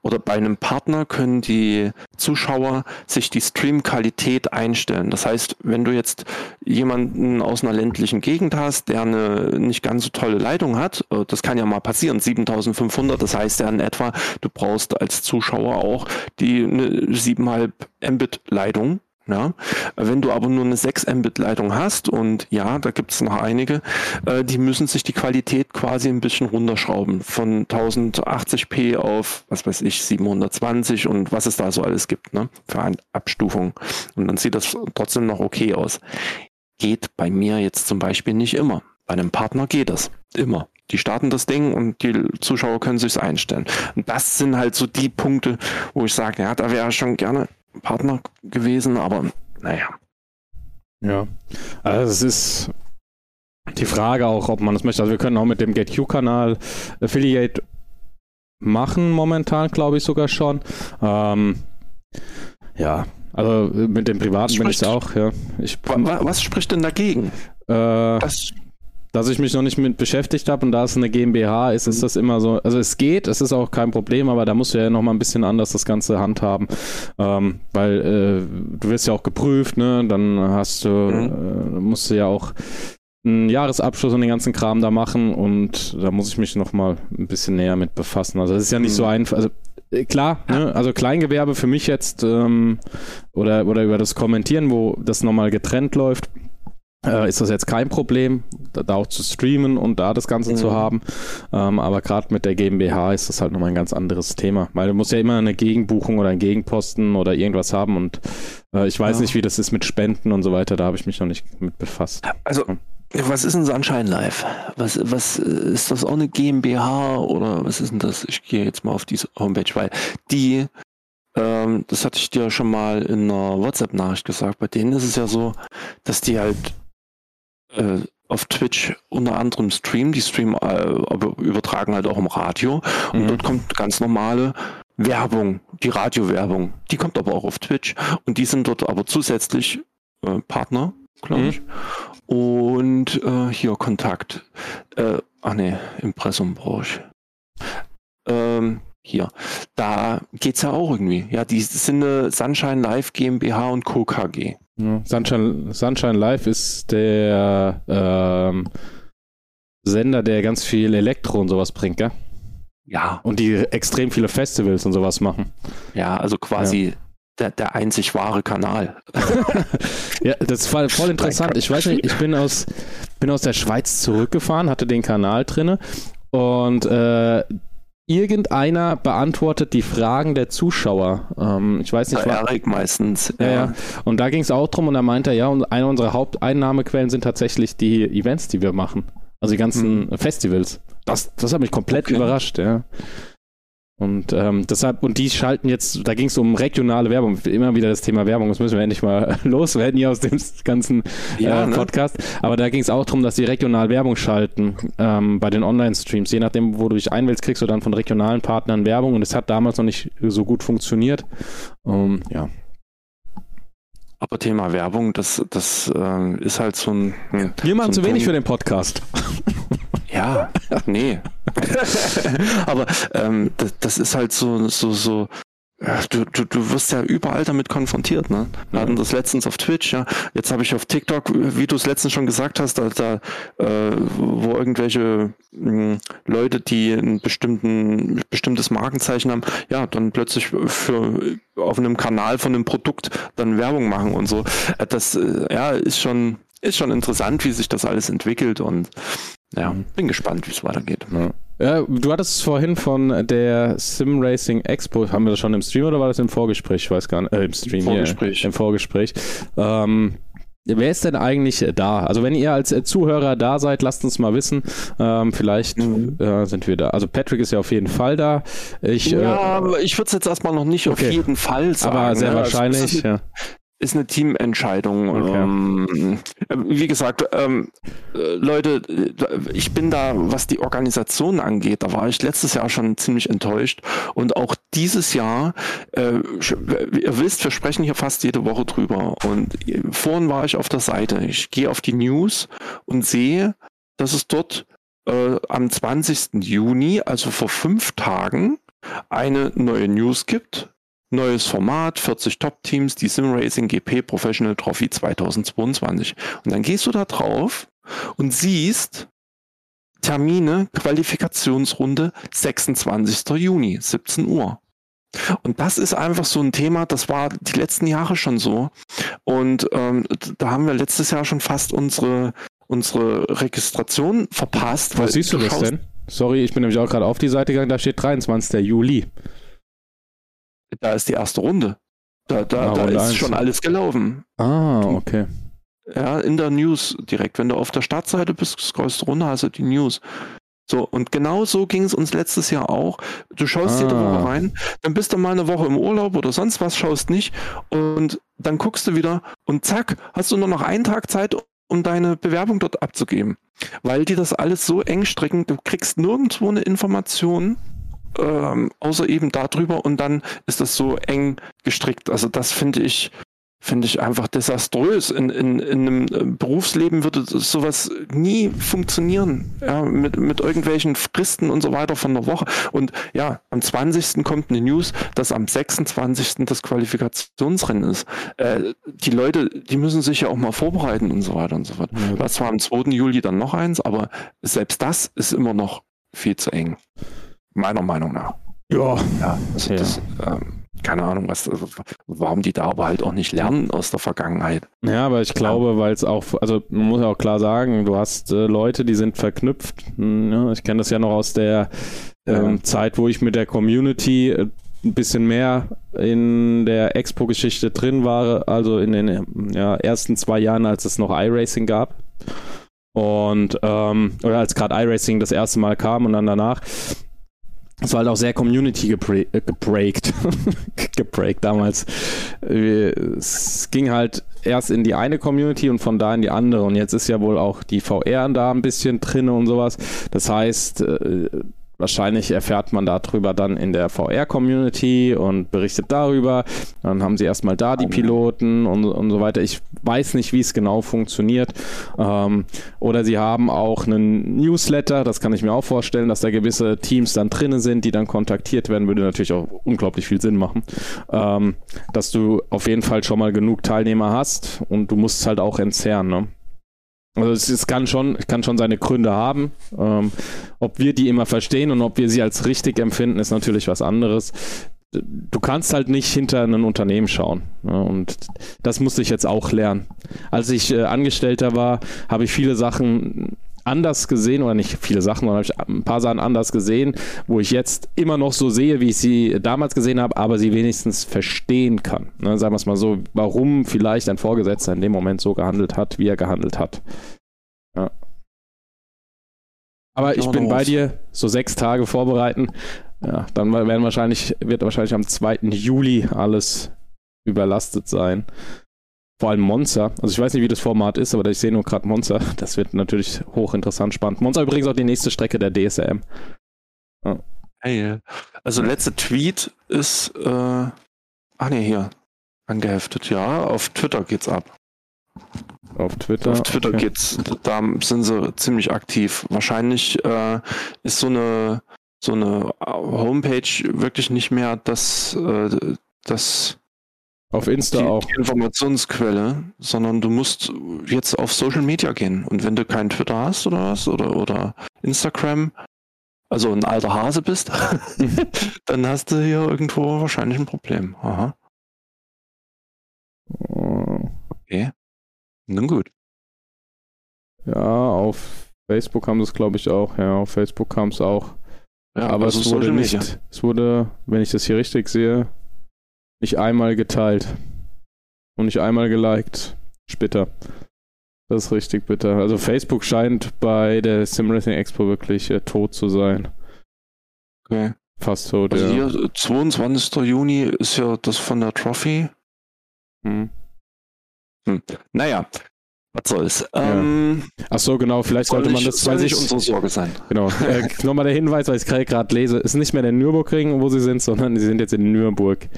oder bei einem Partner können die Zuschauer sich die Streamqualität einstellen. Das heißt, wenn du jetzt jemanden aus einer ländlichen Gegend hast, der eine nicht ganz so tolle Leitung hat, äh, das kann ja mal passieren, 7500, das heißt ja in etwa, du brauchst als Zuschauer auch die eine 7,5 Mbit Leitung Ja, wenn du aber nur eine 6 Mbit Leitung hast und ja, da gibt es noch einige, äh, die müssen sich die Qualität quasi ein bisschen runterschrauben von 1080p auf, was weiß ich, 720 und was es da so alles gibt, ne, für eine Abstufung. Und dann sieht das trotzdem noch okay aus. Geht bei mir jetzt zum Beispiel nicht immer. Bei einem Partner geht das immer. Die starten das Ding und die Zuschauer können sich's einstellen. Und das sind halt so die Punkte, wo ich sage, ja, da wäre schon gerne Partner gewesen, aber naja. Ja, also es ist die Frage auch, ob man das möchte. Also wir können auch mit dem GetQ-Kanal Affiliate machen momentan, glaube ich sogar schon. Ähm, ja, also mit dem privaten bin ich auch. Ja. Ich, was, was spricht denn dagegen? Äh, das dass ich mich noch nicht mit beschäftigt habe und da es eine GmbH ist, ist das immer so, also es geht, es ist auch kein Problem, aber da musst du ja noch mal ein bisschen anders das Ganze handhaben, ähm, weil äh, du wirst ja auch geprüft, ne, dann hast du, mhm. äh, musst du ja auch einen Jahresabschluss und den ganzen Kram da machen und da muss ich mich noch mal ein bisschen näher mit befassen. Also es ist ja nicht mhm. so einfach, also äh, klar, ne? also Kleingewerbe für mich jetzt ähm, oder, oder über das Kommentieren, wo das nochmal getrennt läuft, äh, ist das jetzt kein Problem, da auch zu streamen und da das Ganze mhm. zu haben. Ähm, aber gerade mit der GmbH ist das halt nochmal ein ganz anderes Thema, weil du musst ja immer eine Gegenbuchung oder einen Gegenposten oder irgendwas haben und äh, ich weiß ja. nicht, wie das ist mit Spenden und so weiter, da habe ich mich noch nicht mit befasst. Also was ist denn Sunshine Live? Was, was ist das auch eine GmbH oder was ist denn das? Ich gehe jetzt mal auf diese Homepage, weil die ähm, das hatte ich dir schon mal in einer WhatsApp-Nachricht gesagt. Bei denen ist es ja so, dass die halt äh, auf Twitch unter anderem streamen. Die streamen, äh, aber übertragen halt auch im Radio. Und mhm. dort kommt ganz normale Werbung, die Radiowerbung. Die kommt aber auch auf Twitch. Und die sind dort aber zusätzlich äh, Partner, glaube mhm. ich. Und äh, hier Kontakt. Äh, ach nee, Impressum brauche ich. Ähm, hier. Da geht es ja auch irgendwie. Ja, die sind eine Sunshine Live GmbH und Co. KG. Sunshine, Sunshine Live ist der ähm, Sender, der ganz viel Elektro und sowas bringt, gell? Ja. Und die extrem viele Festivals und sowas machen. Ja, also quasi ja. Der, der einzig wahre Kanal. ja, das ist voll, voll interessant. Ich weiß nicht, ich bin aus, bin aus der Schweiz zurückgefahren, hatte den Kanal drinne und äh, irgendeiner beantwortet die Fragen der Zuschauer. Ähm, ich weiß nicht, war Erik meistens. Ja, ja. Und da ging es auch drum und da meinte er, ja, und eine unserer Haupteinnahmequellen sind tatsächlich die Events, die wir machen. Also die ganzen hm. Festivals. Das, das hat mich komplett okay. überrascht, ja. Und ähm, deshalb, und die schalten jetzt, da ging es um regionale Werbung, immer wieder das Thema Werbung, das müssen wir endlich mal loswerden hier aus dem ganzen ja, äh, ne? Podcast. Aber da ging es auch darum, dass die regional Werbung schalten ähm, bei den Online-Streams. Je nachdem, wo du dich einwählst, kriegst du dann von regionalen Partnern Werbung und es hat damals noch nicht so gut funktioniert. Um, ja. Aber Thema Werbung, das, das äh, ist halt so ein. Wir machen so zu wenig für den Podcast. Ja, nee. Aber ähm, das, das, ist halt so, so, so. Du, du, du wirst ja überall damit konfrontiert, ne? Wir hatten das letztens auf Twitch, ja. Jetzt habe ich auf TikTok, wie du es letztens schon gesagt hast, da, da äh, wo irgendwelche mh, hm, Leute, die ein bestimmten, bestimmtes Markenzeichen haben, ja, dann plötzlich für auf einem Kanal von einem Produkt dann Werbung machen und so. Das äh, ja ist schon ist schon interessant, wie sich das alles entwickelt und ja, mhm. bin gespannt, wie es weitergeht. Ja. ja. du hattest vorhin von der Sim Racing Expo, haben wir das schon im Stream oder war das im Vorgespräch? Ich weiß gar nicht. Äh, Im Stream, Im Vorgespräch. Hier, Im Vorgespräch. Ähm, Wer ist denn eigentlich da? Also wenn ihr als Zuhörer da seid, lasst uns mal wissen. Ähm, vielleicht mhm. äh, sind wir da. Also Patrick ist ja auf jeden Fall da. Ich, ja, äh, ich würde es jetzt erstmal noch nicht okay. auf jeden Fall sagen. Aber sehr ne? also wahrscheinlich, ja ist eine Teamentscheidung. Okay. Ähm, wie gesagt, ähm, äh, Leute, ich bin da, was die Organisation angeht, da war ich letztes Jahr schon ziemlich enttäuscht. Und auch dieses Jahr, äh, ihr wisst, wir sprechen hier fast jede Woche drüber. Und vorhin war ich auf der Seite. Ich gehe auf die News und sehe, dass es dort äh, am 20. Juni, also vor fünf Tagen, eine neue News gibt Neues Format, 40 Top-Teams, die Sim Racing GP Professional Trophy 2022. Und dann gehst du da drauf und siehst Termine, Qualifikationsrunde 26. Juni, 17 Uhr. Und das ist einfach so ein Thema, das war die letzten Jahre schon so. Und ähm, da haben wir letztes Jahr schon fast unsere, unsere Registration verpasst. Was siehst du, du das denn? Sorry, ich bin nämlich auch gerade auf die Seite gegangen, da steht 23. Juli. Da ist die erste Runde. Da, da, ah, da ist eins. schon alles gelaufen. Ah, okay. Ja, in der News direkt. Wenn du auf der Startseite bist, scrollst du runter, hast du die News. So, und genau so ging es uns letztes Jahr auch. Du schaust ah. jede Woche rein, dann bist du mal eine Woche im Urlaub oder sonst was, schaust nicht und dann guckst du wieder und zack, hast du nur noch einen Tag Zeit, um deine Bewerbung dort abzugeben. Weil die das alles so eng stricken, du kriegst nirgendwo eine Information, ähm, außer eben darüber und dann ist das so eng gestrickt. Also das finde ich finde ich einfach desaströs. In, in, in einem äh, Berufsleben würde sowas nie funktionieren. Ja, mit, mit irgendwelchen Fristen und so weiter von der Woche. Und ja, am 20. kommt eine News, dass am 26. das Qualifikationsrennen ist. Äh, die Leute, die müssen sich ja auch mal vorbereiten und so weiter und so fort. Ja. Das war am 2. Juli dann noch eins, aber selbst das ist immer noch viel zu eng. Meiner Meinung nach. Ja. ja, also ja. Das, ähm, keine Ahnung, was, warum die da aber halt auch nicht lernen aus der Vergangenheit. Ja, aber ich glaube, weil es auch, also man muss ja auch klar sagen, du hast äh, Leute, die sind verknüpft. Hm, ja, ich kenne das ja noch aus der ähm, ja. Zeit, wo ich mit der Community äh, ein bisschen mehr in der Expo-Geschichte drin war, also in den ja, ersten zwei Jahren, als es noch iRacing gab. Und ähm, oder als gerade iRacing das erste Mal kam und dann danach es war halt auch sehr Community gebreakt. gebreakt damals. Es ging halt erst in die eine Community und von da in die andere. Und jetzt ist ja wohl auch die VR da ein bisschen drin und sowas. Das heißt, äh, Wahrscheinlich erfährt man darüber dann in der VR-Community und berichtet darüber. Dann haben sie erstmal da die Piloten und, und so weiter. Ich weiß nicht, wie es genau funktioniert. Ähm, oder sie haben auch einen Newsletter, das kann ich mir auch vorstellen, dass da gewisse Teams dann drinnen sind, die dann kontaktiert werden, würde natürlich auch unglaublich viel Sinn machen. Ähm, dass du auf jeden Fall schon mal genug Teilnehmer hast und du musst es halt auch entzerren. Ne? Also es, es, kann schon, kann schon seine Gründe haben. Ähm, ob wir die immer verstehen und ob wir sie als richtig empfinden, ist natürlich was anderes. Du kannst halt nicht hinter ein Unternehmen schauen. Ja, und das musste ich jetzt auch lernen. Als ich äh, Angestellter war, habe ich viele Sachen anders gesehen, oder nicht viele Sachen, sondern habe ich ein paar Sachen anders gesehen, wo ich jetzt immer noch so sehe, wie ich sie damals gesehen habe, aber sie wenigstens verstehen kann. Ne, sagen wir es mal so, warum vielleicht ein Vorgesetzter in dem Moment so gehandelt hat, wie er gehandelt hat. Ja. Aber ich bin bei dir, so sechs Tage vorbereiten. Ja, dann werden wahrscheinlich, wird wahrscheinlich am 2. Juli alles überlastet sein. Vor allem Monza. Also ich weiß nicht, wie das Format ist, aber ich sehe nur gerade Monza. Das wird natürlich hochinteressant, spannend. Monza übrigens auch die nächste Strecke der DSM. Ja. Hey, also letzter Tweet ist, äh, ach nee, hier, angeheftet. Ja, auf Twitter geht's ab. Auf Twitter? Auf Twitter okay. geht's, da sind sie ziemlich aktiv. Wahrscheinlich äh, ist so eine, so eine Homepage wirklich nicht mehr das, äh, das auf Insta die, auch. Die Informationsquelle, sondern du musst jetzt auf Social Media gehen. Und wenn du keinen Twitter hast oder was, oder, oder Instagram, also ein alter Hase bist, dann hast du hier irgendwo wahrscheinlich ein Problem. Aha. Okay. Nun gut. Ja, auf Facebook haben sie es, glaube ich, auch. Ja, auf Facebook kam es auch. Ja, aber also es wurde nicht, es wurde, wenn ich das hier richtig sehe, nicht einmal geteilt. Und nicht einmal geliked. Bitter. Das ist richtig bitter. Also Facebook scheint bei der Simracing Expo wirklich äh, tot zu sein. Okay. Fast tot, also ja. Hier, 22. Juni ist ja das von der Trophy. Hm. Hm. Naja, was soll's. Ähm, ja. Ach so, genau, vielleicht sollte man das, soll nicht unsere Sorge sein. Genau. Äh, Nochmal der Hinweis, weil ich es gerade lese, ist nicht mehr der Nürburgring, wo sie sind, sondern sie sind jetzt in Nürnberg.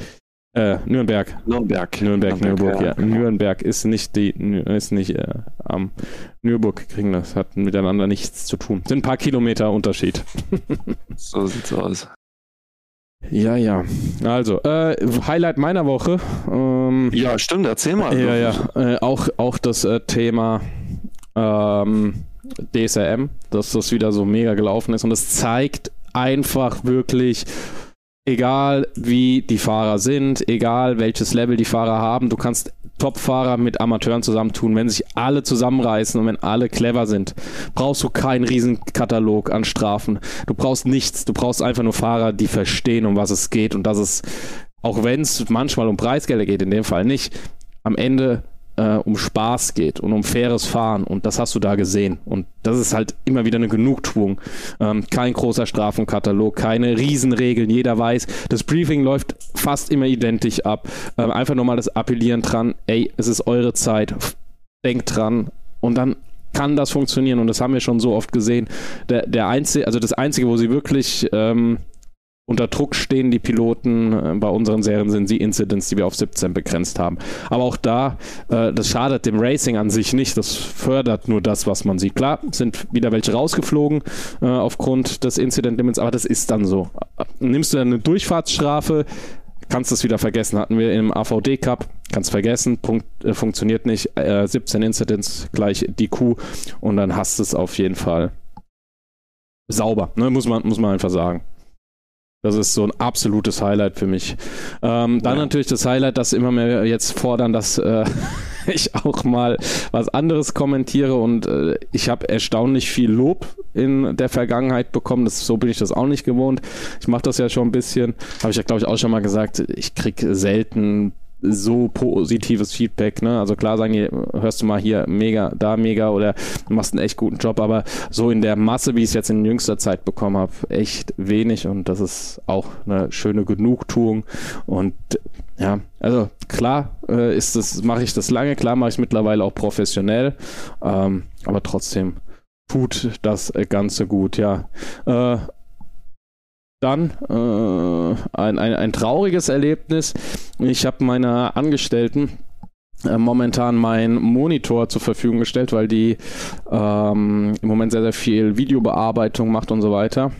Äh, Nürnberg. Nürnberg. Nürnberg, Nürnberg, ja. Genau. Nürnberg ist nicht die, ist nicht äh, am Nürburgring. Das hat miteinander nichts zu tun. Sind ein paar Kilometer Unterschied. so sieht's aus. Ja, ja. Also, äh, Highlight meiner Woche. Ähm, ja, stimmt, erzähl mal. Ja, ja. Äh, auch, auch das äh, Thema ähm, DSRM, dass das wieder so mega gelaufen ist. Und es zeigt einfach wirklich, egal wie die Fahrer sind, egal welches Level die Fahrer haben, du kannst Top-Fahrer mit Amateuren zusammentun. Wenn sich alle zusammenreißen und wenn alle clever sind, brauchst du keinen Riesenkatalog an Strafen. Du brauchst nichts. Du brauchst einfach nur Fahrer, die verstehen, um was es geht und dass es, auch wenn es manchmal um Preisgelder geht, in dem Fall nicht, am Ende äh, um Spaß geht und um faires Fahren. Und das hast du da gesehen. Und das ist halt immer wieder eine Genugtuung. Ähm, kein großer Strafenkatalog, keine Riesenregeln. Jeder weiß, das Briefing läuft fast immer identisch ab. Ähm, einfach nochmal das Appellieren dran, ey, es ist eure Zeit. Denkt dran. Und dann kann das funktionieren und das haben wir schon so oft gesehen. Der, der einzige, also das Einzige, wo sie wirklich ähm, unter Druck stehen die Piloten. Äh, bei unseren Serien sind sie Incidents, die wir auf 17 begrenzt haben. Aber auch da, äh, das schadet dem Racing an sich nicht. Das fördert nur das, was man sieht. Klar, sind wieder welche rausgeflogen äh, aufgrund des Incident Limits, aber das ist dann so. Nimmst du eine Durchfahrtsstrafe, kannst du es wieder vergessen. Hatten wir im AVD Cup, kannst vergessen, Punkt, äh, funktioniert nicht. 17 äh, Incidents gleich die Q und dann hast du es auf jeden Fall sauber, ne? muss, man, muss man einfach sagen. Das ist so ein absolutes Highlight für mich. Ähm, dann ja. natürlich das Highlight, dass immer mehr jetzt fordern, dass äh, ich auch mal was anderes kommentiere und äh, ich habe erstaunlich viel Lob in der Vergangenheit bekommen. Das, so bin ich das auch nicht gewohnt. Ich mache das ja schon ein bisschen. Habe ich ja, glaube ich, auch schon mal gesagt. Ich kriege selten so positives Feedback. Ne? Also klar sagen die, hörst du mal hier mega, da mega oder du machst einen echt guten Job, aber so in der Masse, wie ich es jetzt in jüngster Zeit bekommen habe, echt wenig und das ist auch eine schöne Genugtuung und ja, also klar äh, ist das, mache ich das lange, klar mache ich es mittlerweile auch professionell, ähm, aber trotzdem tut das Ganze gut, ja. Äh, dann äh, ein, ein, ein trauriges Erlebnis. Ich habe meiner Angestellten äh, momentan meinen Monitor zur Verfügung gestellt, weil die ähm, im Moment sehr, sehr viel Videobearbeitung macht und so weiter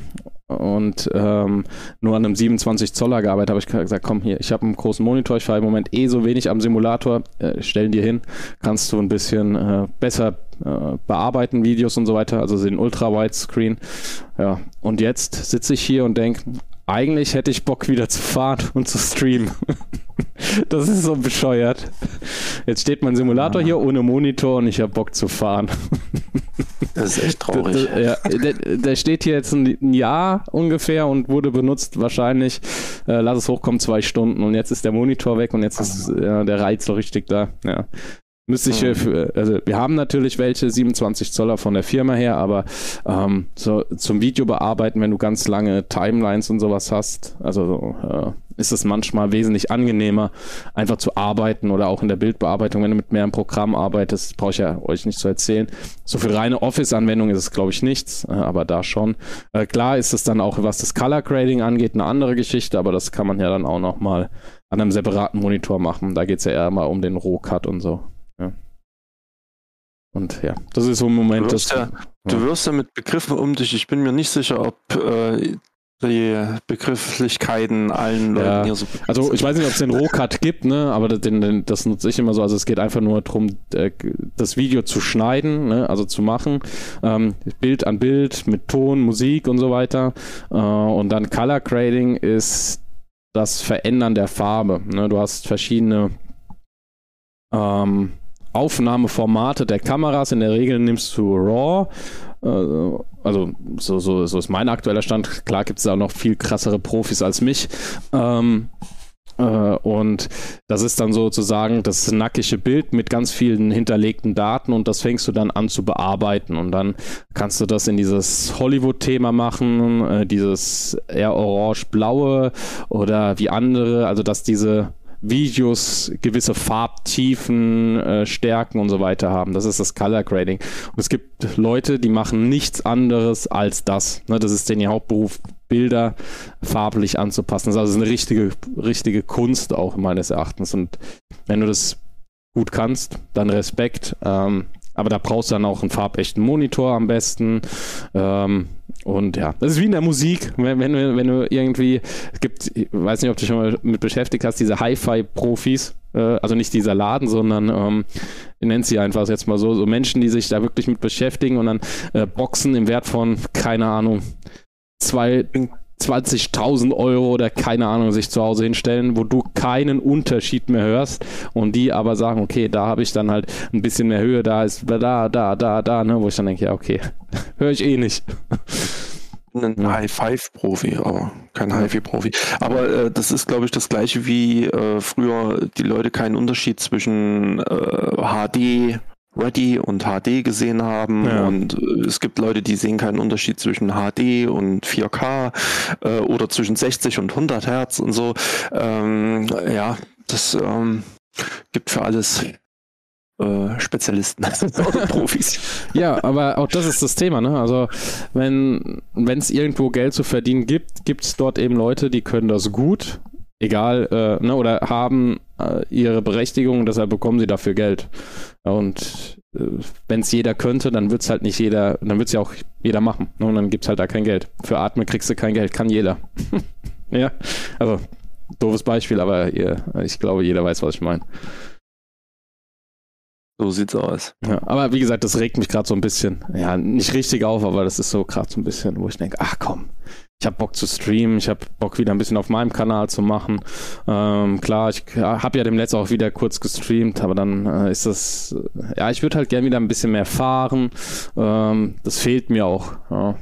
und ähm, nur an einem 27 Zoller gearbeitet habe, ich gesagt, komm hier, ich habe einen großen Monitor, ich fahre im Moment eh so wenig am Simulator, äh, stellen dir hin, kannst du ein bisschen äh, besser äh, bearbeiten, Videos und so weiter, also den Ultra-Wide-Screen. Ja, und jetzt sitze ich hier und denke, eigentlich hätte ich Bock wieder zu fahren und zu streamen. das ist so bescheuert. Jetzt steht mein Simulator hier ohne Monitor und ich habe Bock zu fahren. das ist echt traurig. ja, der, der, steht hier jetzt ein Jahr ungefähr und wurde benutzt wahrscheinlich, äh, lass es hochkommen, zwei Stunden und jetzt ist der Monitor weg und jetzt ist äh, der Reiz so richtig da. Ja. Müsste ich, mhm. für, also wir haben natürlich welche 27 Zoller von der Firma her, aber ähm, so zum Video bearbeiten, wenn du ganz lange Timelines und sowas hast, also äh, ist es manchmal wesentlich angenehmer, einfach zu arbeiten oder auch in der Bildbearbeitung, wenn du mit mehreren Programmen arbeitest, brauche ich ja euch nicht zu erzählen. So für reine Office-Anwendung ist es, glaube ich, nichts, äh, aber da schon. Äh, klar ist es dann auch, was das Color Grading angeht, eine andere Geschichte, aber das kann man ja dann auch nochmal an einem separaten Monitor machen. Da geht es ja eher mal um den Rohcut und so. Ja. Und ja, das ist so ein Moment. Du wirst, das, ja, du wirst ja mit Begriffen um dich. Ich bin mir nicht sicher, ob äh, die Begrifflichkeiten allen Leuten ja. hier so. Also ich weiß nicht, ob es den Rohcut gibt, ne? aber den, den, das nutze ich immer so. Also es geht einfach nur darum, äh, das Video zu schneiden, ne? also zu machen. Ähm, Bild an Bild mit Ton, Musik und so weiter. Äh, und dann Color Grading ist das Verändern der Farbe. Ne? Du hast verschiedene ähm, Aufnahmeformate der Kameras. In der Regel nimmst du RAW. Äh, also so, so, so ist mein aktueller Stand. Klar gibt es da noch viel krassere Profis als mich. Ähm, äh, und das ist dann sozusagen das nackige Bild mit ganz vielen hinterlegten Daten und das fängst du dann an zu bearbeiten und dann kannst du das in dieses Hollywood-Thema machen, äh, dieses eher orange-blaue oder wie andere, also dass diese Videos gewisse Farbtiefen, äh, Stärken und so weiter haben. Das ist das Color Grading. Und es gibt Leute, die machen nichts anderes als das. Ne, das ist den ihr Hauptberuf, Bilder farblich anzupassen. Das ist also eine richtige, richtige Kunst auch meines Erachtens. Und wenn du das gut kannst, dann Respekt. Ähm, aber da brauchst du dann auch einen farbechten Monitor am besten. Ähm, und ja, das ist wie in der Musik, wenn, wenn, du, wenn du irgendwie, es gibt, ich weiß nicht, ob du schon mal mit beschäftigt hast, diese Hi-Fi-Profis, äh, also nicht dieser Laden, sondern ähm, nenne sie einfach jetzt mal so, so Menschen, die sich da wirklich mit beschäftigen und dann äh, Boxen im Wert von, keine Ahnung, zwei, 20.000 Euro oder keine Ahnung sich zu Hause hinstellen, wo du keinen Unterschied mehr hörst und die aber sagen, okay, da habe ich dann halt ein bisschen mehr Höhe, da ist da, da, da, da, ne, wo ich dann denke, ja, okay, höre ich eh nicht. Ein ja. High-Five-Profi, aber kein ja. Hi-Fi-Profi. Aber äh, das ist, glaube ich, das gleiche wie äh, früher die Leute keinen Unterschied zwischen äh, HD Ready und HD gesehen haben. Ja. Und äh, es gibt Leute, die sehen keinen Unterschied zwischen HD und 4K äh, oder zwischen 60 und 100 Hertz und so. Ähm, ja, das ähm, gibt für alles äh, Spezialisten oder Profis. ja, aber auch das ist das Thema. Ne? Also wenn es irgendwo Geld zu verdienen gibt, gibt es dort eben Leute, die können das gut egal, äh, ne, oder haben äh, ihre Berechtigung, deshalb bekommen sie dafür Geld. Und äh, wenn es jeder könnte, dann wird es halt nicht jeder, dann wird es ja auch jeder machen. Ne, und dann gibt es halt da kein Geld. Für Atmen kriegst du kein Geld, kann jeder. ja, also doofes Beispiel, aber ihr, ich glaube, jeder weiß, was ich meine. So sieht's aus. Ja, aber wie gesagt, das regt mich gerade so ein bisschen. Ja, nicht richtig auf, aber das ist so gerade so ein bisschen, wo ich denke, ach komm, ich habe Bock zu streamen, ich habe Bock wieder ein bisschen auf meinem Kanal zu machen. Ähm, klar, ich habe ja dem letzten auch wieder kurz gestreamt, aber dann äh, ist das, äh, ja, ich würde halt gerne wieder ein bisschen mehr fahren. Ähm, das fehlt mir auch. Ja.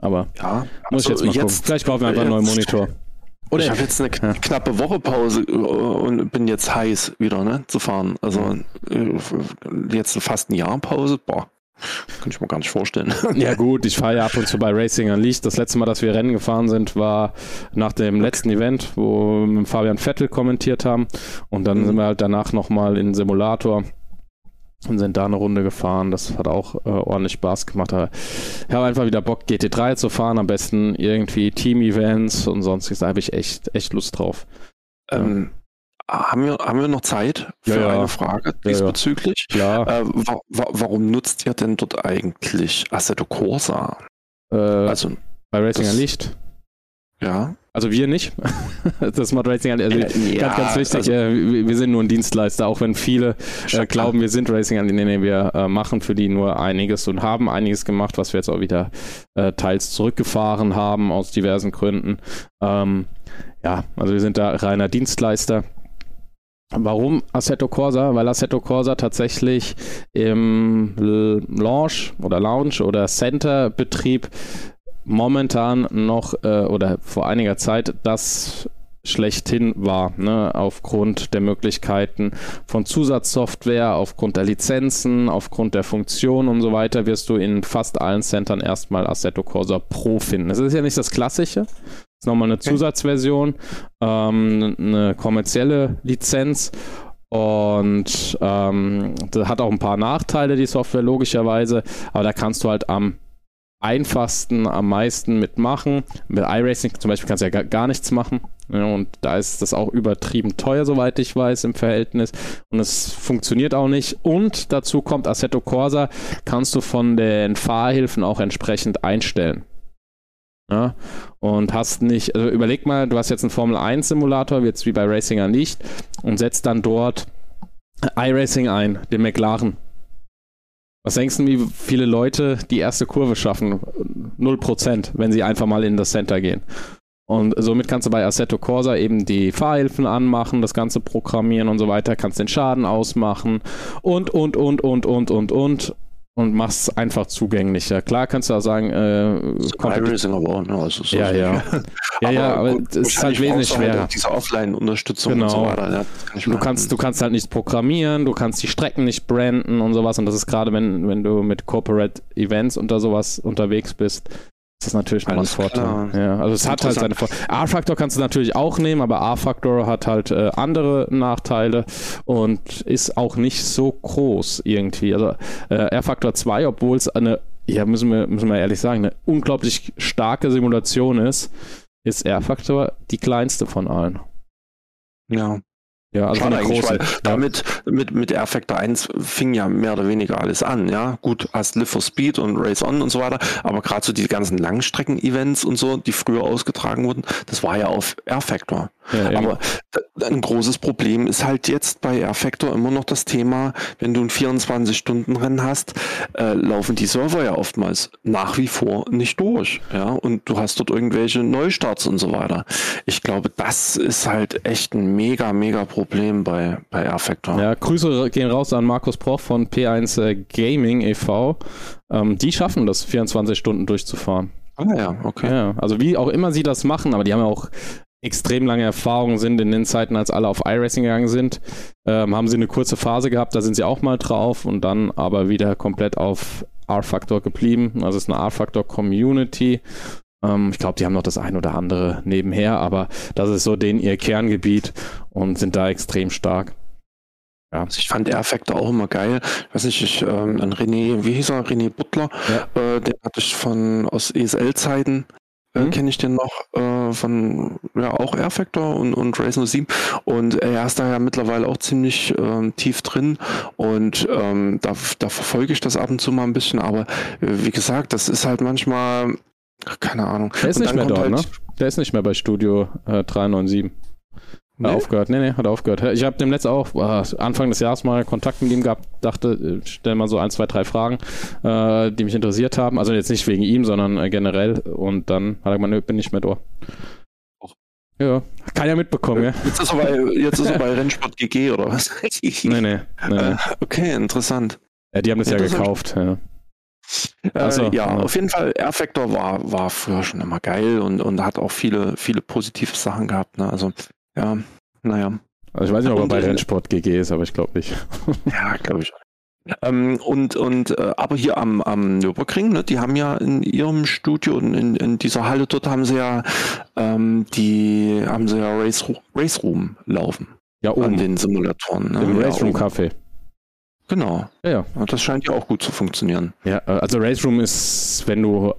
Aber ja, muss ich also jetzt mal jetzt, gucken. Vielleicht brauchen wir einfach einen neuen Monitor. Oder ich habe jetzt eine ja. knappe Woche Pause äh, und bin jetzt heiß wieder ne, zu fahren. Also äh, jetzt fast ein Jahr Pause. Boah. Kann ich mir gar nicht vorstellen. Ja gut, ich fahre ja ab und zu bei Racing an Licht. Das letzte Mal, dass wir Rennen gefahren sind, war nach dem letzten Event, wo wir mit Fabian Vettel kommentiert haben. Und dann mhm. sind wir halt danach nochmal in den Simulator und sind da eine Runde gefahren. Das hat auch äh, ordentlich Spaß gemacht. Ich habe einfach wieder Bock, GT3 zu fahren. Am besten irgendwie Team-Events und sonstiges. Da habe ich echt, echt Lust drauf. Ähm, haben wir, haben wir noch Zeit für ja, eine Frage diesbezüglich? Ja. Äh, wa wa warum nutzt ihr denn dort eigentlich Assetto Corsa? Äh, also, bei Racing das, Licht? Ja. Also wir nicht. das Smart Racing, also äh, ja, ganz, ganz wichtig, also, äh, wir sind nur ein Dienstleister, auch wenn viele äh, glauben, wir sind Racing, nee, nee, wir äh, machen für die nur einiges und haben einiges gemacht, was wir jetzt auch wieder äh, teils zurückgefahren haben aus diversen Gründen. Ähm, ja, also wir sind da reiner Dienstleister. Warum Assetto Corsa? Weil Assetto Corsa tatsächlich im Launch oder Lounge oder Center Betrieb momentan noch äh, oder vor einiger Zeit das schlechthin war, ne? aufgrund der Möglichkeiten von Zusatzsoftware, aufgrund der Lizenzen, aufgrund der Funktion und so weiter, wirst du in fast allen Centern erstmal Assetto Corsa Pro finden. Es ist ja nicht das Klassische, ist nochmal eine Zusatzversion, ähm, eine kommerzielle Lizenz und ähm, das hat auch ein paar Nachteile, die Software logischerweise, aber da kannst du halt am einfachsten, am meisten mitmachen. Mit iRacing zum Beispiel kannst du ja gar, gar nichts machen. Ja, und da ist das auch übertrieben teuer, soweit ich weiß, im Verhältnis. Und es funktioniert auch nicht. Und dazu kommt Assetto Corsa, kannst du von den Fahrhilfen auch entsprechend einstellen. Ja, und hast nicht, also überleg mal, du hast jetzt einen Formel 1 Simulator, jetzt wie bei Racinger nicht, und setzt dann dort iRacing ein, den McLaren. Was denkst du, wie viele Leute die erste Kurve schaffen? Null Prozent, wenn sie einfach mal in das Center gehen. Und somit kannst du bei Assetto Corsa eben die Fahrhilfen anmachen, das Ganze programmieren und so weiter, kannst den Schaden ausmachen und, und, und, und, und, und, und und machst es einfach zugänglicher. Klar kannst du auch sagen, äh, Racing aber auch, ne? also so ja, ja. ja, ja, aber es ist halt wesentlich schwerer. Diese Offline-Unterstützung genau. und so weiter. Ja, kann du, kannst, du kannst halt nicht programmieren, du kannst die Strecken nicht branden und sowas. Und das ist gerade, wenn, wenn du mit Corporate Events unter sowas unterwegs bist, das ist natürlich nochmal ein Vorteil. Ja, also es hat halt seine Vorteile. A-Faktor kannst du natürlich auch nehmen, aber A-Faktor hat halt äh, andere Nachteile und ist auch nicht so groß irgendwie. Also äh, R-Faktor 2, obwohl es eine, ja, müssen wir, müssen wir ehrlich sagen, eine unglaublich starke Simulation ist, ist R-Faktor die kleinste von allen. Ja. Ja, also Schade eigentlich, weil ja. damit mit, mit Air Factor 1 fing ja mehr oder weniger alles an, ja. Gut, hast Live for Speed und Race On und so weiter, aber gerade so die ganzen Langstrecken-Events und so, die früher ausgetragen wurden, das war ja auf Air Factor. Ja, Aber ein großes Problem ist halt jetzt bei R-Factor immer noch das Thema, wenn du ein 24-Stunden-Rennen hast, äh, laufen die Server ja oftmals nach wie vor nicht durch. Ja, und du hast dort irgendwelche Neustarts und so weiter. Ich glaube, das ist halt echt ein mega, mega Problem bei, bei R-Factor. Ja, Grüße gehen raus an Markus Proch von P1 äh, Gaming e.V. Ähm, die schaffen das, 24 Stunden durchzufahren. Ah ja, okay. Ja, also wie auch immer sie das machen, aber die haben ja auch extrem lange Erfahrung sind in den Zeiten, als alle auf iRacing gegangen sind, ähm, haben sie eine kurze Phase gehabt, da sind sie auch mal drauf und dann aber wieder komplett auf R-Factor geblieben. Also es ist eine R-Factor Community. Ähm, ich glaube, die haben noch das ein oder andere nebenher, aber das ist so den ihr Kerngebiet und sind da extrem stark. Ja. Also ich fand R-Factor auch immer geil. Ich weiß nicht, ich, ähm, an René, wie hieß er? René Butler, ja. äh, den hatte ich von aus ESL-Zeiten äh, mhm. kenne ich den noch äh, von ja auch Air Factor und, und Race 07 und er ist da ja mittlerweile auch ziemlich ähm, tief drin und ähm, da, da verfolge ich das ab und zu mal ein bisschen, aber äh, wie gesagt, das ist halt manchmal keine Ahnung. Der ist und nicht mehr dort, halt, ne? Der ist nicht mehr bei Studio äh, 397. Nee? Hat aufgehört. Nee, nee, hat aufgehört. Ich habe dem letzten auch äh, Anfang des Jahres mal Kontakt mit ihm gehabt, dachte, äh, stell mal so ein, zwei, drei Fragen, äh, die mich interessiert haben. Also jetzt nicht wegen ihm, sondern äh, generell. Und dann hat er gesagt, nö, bin nicht mehr da. Ja, kann ja mitbekommen, ja. Jetzt ist er bei, jetzt ist er bei Rennsport GG oder was? nee, nee. nee, nee. Okay, interessant. Ja, die haben das ja gekauft, ja. Also, äh, ja, ja, auf jeden Fall, R-Factor war, war früher schon immer geil und, und hat auch viele, viele positive Sachen gehabt. Ne? Also ja, naja. Also ich weiß nicht, ob er bei Rennsport GG ist, aber ich glaube nicht. ja, glaube ich. Ähm, und und äh, aber hier am, am Nürburgring, ne, die haben ja in ihrem Studio und in, in dieser Halle dort haben sie ja ähm, die haben sie ja Race, Race Room laufen. Ja, oben. An den Simulatoren. Ne? Im Race Room Café. Genau. Ja, ja. Das scheint ja auch gut zu funktionieren. Ja, äh, also Race Room ist, wenn du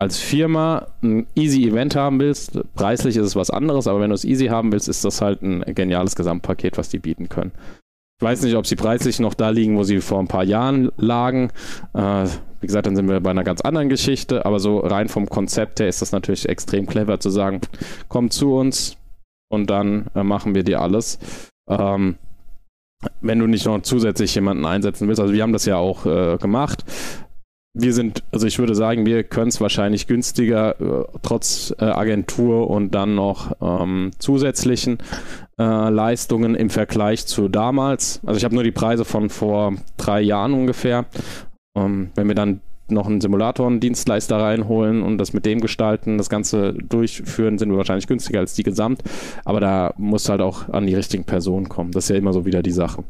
als Firma ein easy Event haben willst, preislich ist es was anderes, aber wenn du es easy haben willst, ist das halt ein geniales Gesamtpaket, was die bieten können. Ich weiß nicht, ob sie preislich noch da liegen, wo sie vor ein paar Jahren lagen. Äh, wie gesagt, dann sind wir bei einer ganz anderen Geschichte, aber so rein vom Konzept her ist das natürlich extrem clever zu sagen, komm zu uns und dann äh, machen wir dir alles. Ähm, wenn du nicht noch zusätzlich jemanden einsetzen willst, also wir haben das ja auch äh, gemacht, wir sind, also ich würde sagen, wir können es wahrscheinlich günstiger, äh, trotz äh, Agentur und dann noch ähm, zusätzlichen äh, Leistungen im Vergleich zu damals. Also ich habe nur die Preise von vor drei Jahren ungefähr. Ähm, wenn wir dann noch einen Simulator, einen Dienstleister reinholen und das mit dem gestalten, das Ganze durchführen, sind wir wahrscheinlich günstiger als die Gesamt. Aber da muss halt auch an die richtigen Personen kommen. Das ist ja immer so wieder die Sache.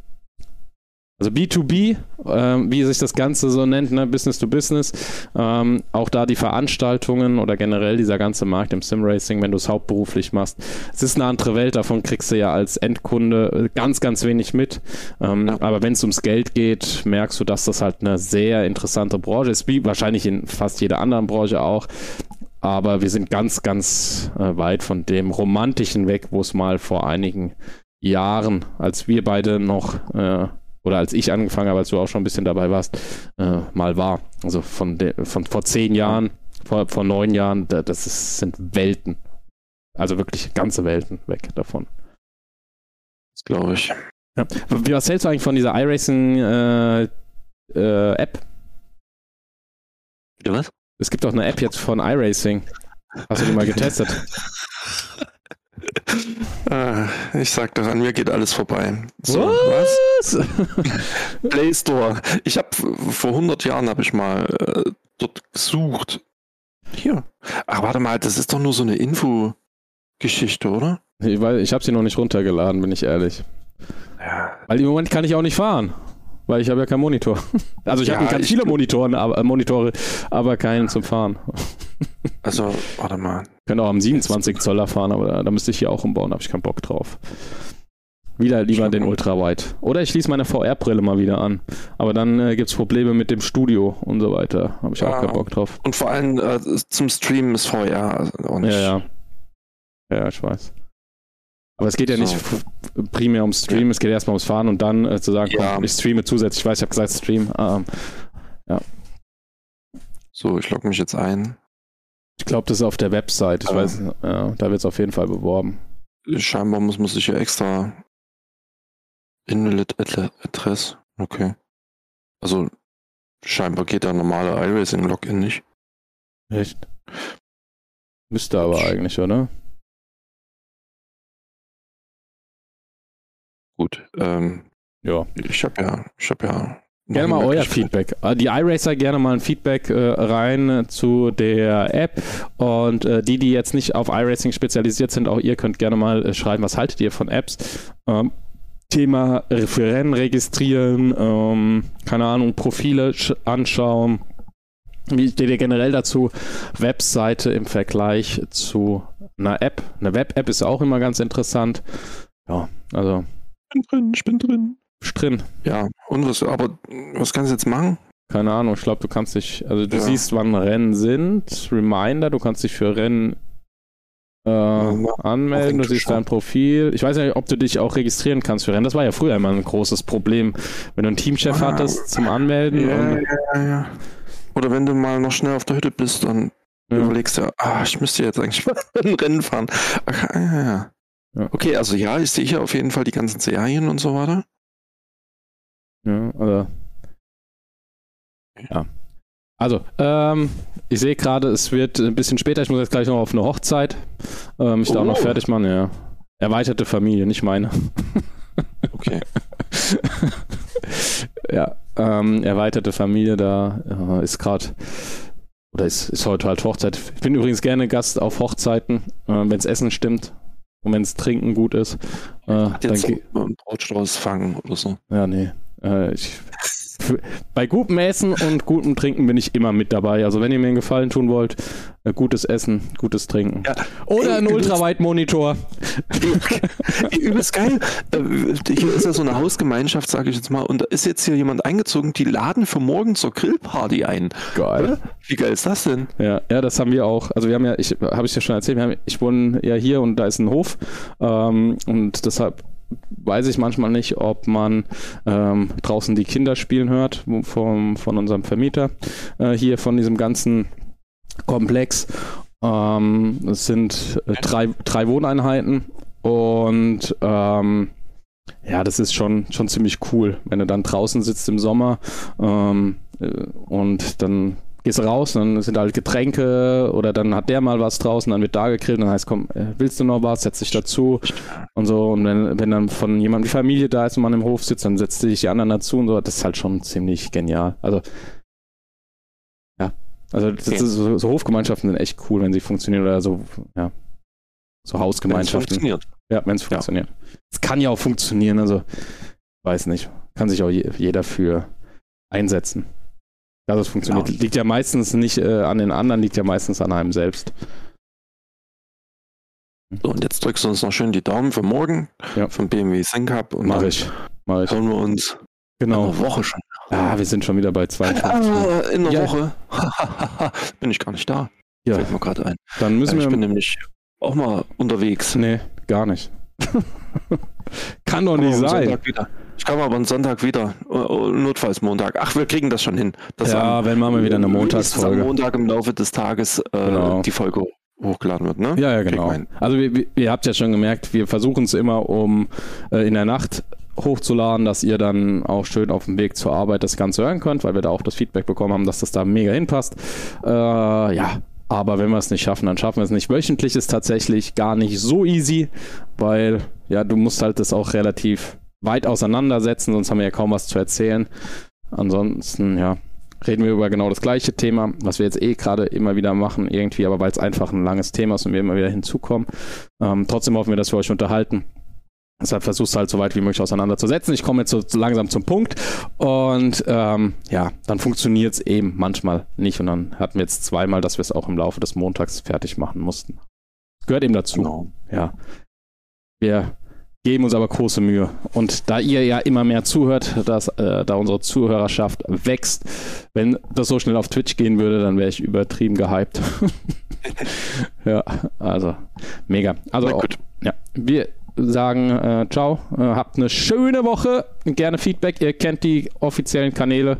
Also B2B, ähm, wie sich das Ganze so nennt, ne? Business to Business. Ähm, auch da die Veranstaltungen oder generell dieser ganze Markt im Simracing, wenn du es hauptberuflich machst. Es ist eine andere Welt, davon kriegst du ja als Endkunde äh, ganz, ganz wenig mit. Ähm, ja. Aber wenn es ums Geld geht, merkst du, dass das halt eine sehr interessante Branche ist, wie wahrscheinlich in fast jeder anderen Branche auch. Aber wir sind ganz, ganz äh, weit von dem Romantischen weg, wo es mal vor einigen Jahren, als wir beide noch äh, oder als ich angefangen habe, als du auch schon ein bisschen dabei warst, äh, mal war. Also von, de, von vor zehn Jahren, vor, vor neun Jahren, das ist, sind Welten. Also wirklich ganze Welten weg davon. Das glaube ich. Ja. Wie, was hältst du eigentlich von dieser iRacing äh, äh, App? Bitte was? Es gibt doch eine App jetzt von iRacing. Hast du die mal getestet? Ah, ich sag doch, an mir geht alles vorbei. So, was? was? Play Store. Ich habe vor 100 Jahren habe ich mal äh, dort gesucht. Hier. Ach, warte mal, das ist doch nur so eine Info-Geschichte, oder? Ich, ich habe sie noch nicht runtergeladen, bin ich ehrlich. Ja. Weil im Moment kann ich auch nicht fahren. Weil ich habe ja keinen Monitor. Also ich ja, habe ganz viele Monitoren, aber, äh, Monitore, aber keinen zum Fahren. Also, warte mal. Ich könnte auch am 27 Zoller fahren, aber da, da müsste ich hier auch umbauen, da habe ich keinen Bock drauf. Wieder lieber den Ultrawide. Oder ich schließe meine VR-Brille mal wieder an. Aber dann äh, gibt es Probleme mit dem Studio und so weiter. Habe ich ja, auch keinen Bock drauf. Und vor allem äh, zum Streamen ist VR auch nicht. Ja, ja. Ja, ich weiß. Aber es geht ja so. nicht primär ums Stream, ja. es geht erstmal ums Fahren und dann äh, zu sagen, ja. komm, ich streame zusätzlich. Ich weiß, ich habe gesagt Stream. Ähm, ja. So, ich logge mich jetzt ein. Ich glaube, das ist auf der Website. Ich ah. weiß, ja, da wird es auf jeden Fall beworben. scheinbar muss man sich ja extra Invalid Address. Okay. Also scheinbar geht der normale iRacing-Login nicht. Echt? Müsste aber eigentlich, oder? Gut. Ähm, ja. Ich habe ja, ich habe ja Gerne mal euer Feedback. Äh, die iRacer gerne mal ein Feedback äh, rein zu der App. Und äh, die, die jetzt nicht auf iRacing spezialisiert sind, auch ihr könnt gerne mal äh, schreiben, was haltet ihr von Apps? Ähm, Thema für Rennen registrieren, ähm, keine Ahnung, Profile anschauen. Wie steht ihr generell dazu? Webseite im Vergleich zu einer App. Eine Web-App ist auch immer ganz interessant. Ja, also. Ich bin drin, ich bin drin drin. Ja, und was, aber was kannst du jetzt machen? Keine Ahnung, ich glaube, du kannst dich, also du ja. siehst, wann Rennen sind, Reminder, du kannst dich für Rennen äh, ja, anmelden, du siehst schon. dein Profil. Ich weiß nicht, ob du dich auch registrieren kannst für Rennen. Das war ja früher immer ein großes Problem, wenn du einen Teamchef ah, hattest zum Anmelden. Ja, ja, ja, Oder wenn du mal noch schnell auf der Hütte bist, dann überlegst du, ah, ich müsste jetzt eigentlich mal ein Rennen fahren. Ach, ja, ja. Okay, also ja, ich sehe hier auf jeden Fall die ganzen Serien und so weiter. Ja, also. Ja. Also, ähm, ich sehe gerade, es wird ein bisschen später. Ich muss jetzt gleich noch auf eine Hochzeit. Ähm, ich oh. da auch noch fertig machen, ja. Erweiterte Familie, nicht meine. Okay. ja, ähm, erweiterte Familie, da äh, ist gerade, oder ist, ist heute halt Hochzeit. Ich bin übrigens gerne Gast auf Hochzeiten, äh, wenn es Essen stimmt und wenn es Trinken gut ist. Äh, jetzt dann so einen Brautstrauß fangen oder so. Ja, nee. Äh, ich, bei gutem Essen und gutem Trinken bin ich immer mit dabei. Also wenn ihr mir einen Gefallen tun wollt, äh, gutes Essen, gutes Trinken. Ja. Oder ein Ultraweitmonitor. Übelst geil. Äh, hier ist ja so eine Hausgemeinschaft, sage ich jetzt mal, und da ist jetzt hier jemand eingezogen, die laden für morgen zur Grillparty ein. Geil. Wie geil ist das denn? Ja, ja, das haben wir auch. Also wir haben ja, ich habe ich ja schon erzählt, haben, ich wohne ja hier und da ist ein Hof ähm, und deshalb weiß ich manchmal nicht, ob man ähm, draußen die Kinder spielen hört vom, von unserem Vermieter äh, hier von diesem ganzen Komplex. Ähm, es sind äh, drei, drei Wohneinheiten und ähm, ja, das ist schon, schon ziemlich cool, wenn du dann draußen sitzt im Sommer ähm, äh, und dann gehst raus, dann sind halt Getränke oder dann hat der mal was draußen, dann wird da gegrillt, dann heißt, komm, äh, willst du noch was, setz dich dazu und so. Und wenn, wenn dann von jemandem die Familie da ist und man im Hof sitzt, dann setzt sich die anderen dazu und so. Das ist halt schon ziemlich genial. Also, ja. Also, das ist, so, so, Hofgemeinschaften sind echt cool, wenn sie funktionieren oder so, ja. So Hausgemeinschaften. Wenn's funktioniert. Ja, wenn es funktioniert. Es ja. kann ja auch funktionieren, also, weiß nicht. Kann sich auch jeder für einsetzen. Ja, das funktioniert. Genau. Liegt ja meistens nicht äh, an den anderen, liegt ja meistens an einem selbst. So, und jetzt drückst du uns noch schön die Daumen für morgen ja. vom BMW ThinkUp und Mach ich. Mach ich. hören wir uns genau. in einer Woche schon. Ah, wir sind schon wieder bei zwei. Ah, in einer ja. Woche bin ich gar nicht da. Ja. Fällt mir gerade ein. Dann müssen ich wir. Ich bin nämlich auch mal unterwegs. Nee, gar nicht. Kann doch nicht sein. Ich komme aber am Sonntag wieder. Notfalls Montag. Ach, wir kriegen das schon hin. Das ja, am, wenn machen wir wieder eine Montagsfolge. Am Montag im Laufe des Tages äh, genau. die Folge hochgeladen wird, ne? Ja, ja, genau. Also wir, ihr habt ja schon gemerkt, wir versuchen es immer, um äh, in der Nacht hochzuladen, dass ihr dann auch schön auf dem Weg zur Arbeit das Ganze hören könnt, weil wir da auch das Feedback bekommen haben, dass das da mega hinpasst. Äh, ja, aber wenn wir es nicht schaffen, dann schaffen wir es nicht. Wöchentlich ist tatsächlich gar nicht so easy, weil ja, du musst halt das auch relativ weit auseinandersetzen, sonst haben wir ja kaum was zu erzählen. Ansonsten, ja, reden wir über genau das gleiche Thema, was wir jetzt eh gerade immer wieder machen, irgendwie, aber weil es einfach ein langes Thema ist und wir immer wieder hinzukommen. Ähm, trotzdem hoffen wir, dass wir euch unterhalten. Deshalb versuchst halt so weit wie möglich auseinanderzusetzen. Ich komme jetzt so langsam zum Punkt und ähm, ja, dann funktioniert es eben manchmal nicht und dann hatten wir jetzt zweimal, dass wir es auch im Laufe des Montags fertig machen mussten. Gehört eben dazu. Genau. Ja. Wir geben uns aber große Mühe. Und da ihr ja immer mehr zuhört, dass, äh, da unsere Zuhörerschaft wächst, wenn das so schnell auf Twitch gehen würde, dann wäre ich übertrieben gehypt. ja, also mega. Also auch, ja, wir sagen äh, ciao, äh, habt eine schöne Woche, gerne Feedback, ihr kennt die offiziellen Kanäle,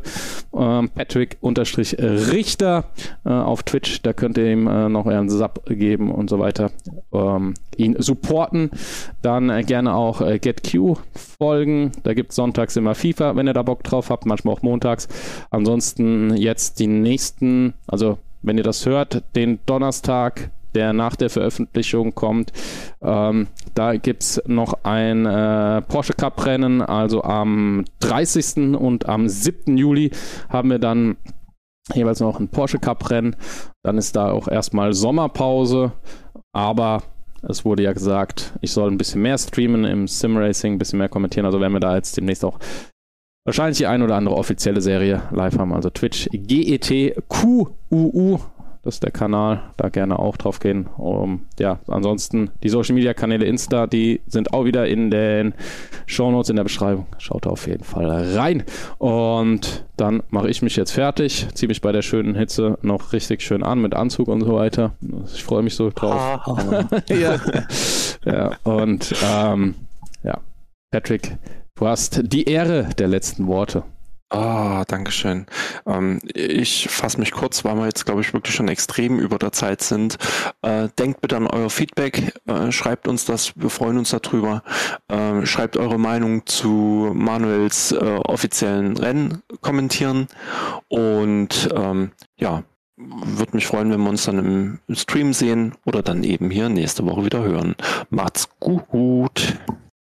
ähm, Patrick-Richter äh, auf Twitch, da könnt ihr ihm äh, noch euren Sub geben und so weiter, ähm, ihn supporten, dann äh, gerne auch äh, GetQ folgen, da gibt es sonntags immer FIFA, wenn ihr da Bock drauf habt, manchmal auch montags, ansonsten jetzt die nächsten, also wenn ihr das hört, den Donnerstag der nach der Veröffentlichung kommt. Ähm, da gibt es noch ein äh, Porsche Cup Rennen, also am 30. und am 7. Juli haben wir dann jeweils noch ein Porsche Cup Rennen. Dann ist da auch erstmal Sommerpause, aber es wurde ja gesagt, ich soll ein bisschen mehr streamen im Sim Racing, ein bisschen mehr kommentieren, also werden wir da jetzt demnächst auch wahrscheinlich die ein oder andere offizielle Serie live haben, also Twitch GETQUU das ist der Kanal, da gerne auch drauf gehen. Um, ja, ansonsten die Social Media Kanäle Insta, die sind auch wieder in den Show Notes in der Beschreibung. Schaut da auf jeden Fall rein. Und dann mache ich mich jetzt fertig, ziehe mich bei der schönen Hitze noch richtig schön an mit Anzug und so weiter. Ich freue mich so drauf. ja. ja, und ähm, ja, Patrick, du hast die Ehre der letzten Worte. Ah, danke schön. Ähm, ich fasse mich kurz, weil wir jetzt, glaube ich, wirklich schon extrem über der Zeit sind. Äh, denkt bitte an euer Feedback, äh, schreibt uns das, wir freuen uns darüber. Äh, schreibt eure Meinung zu Manuels äh, offiziellen Rennen kommentieren. Und ähm, ja, würde mich freuen, wenn wir uns dann im Stream sehen oder dann eben hier nächste Woche wieder hören. Macht's gut.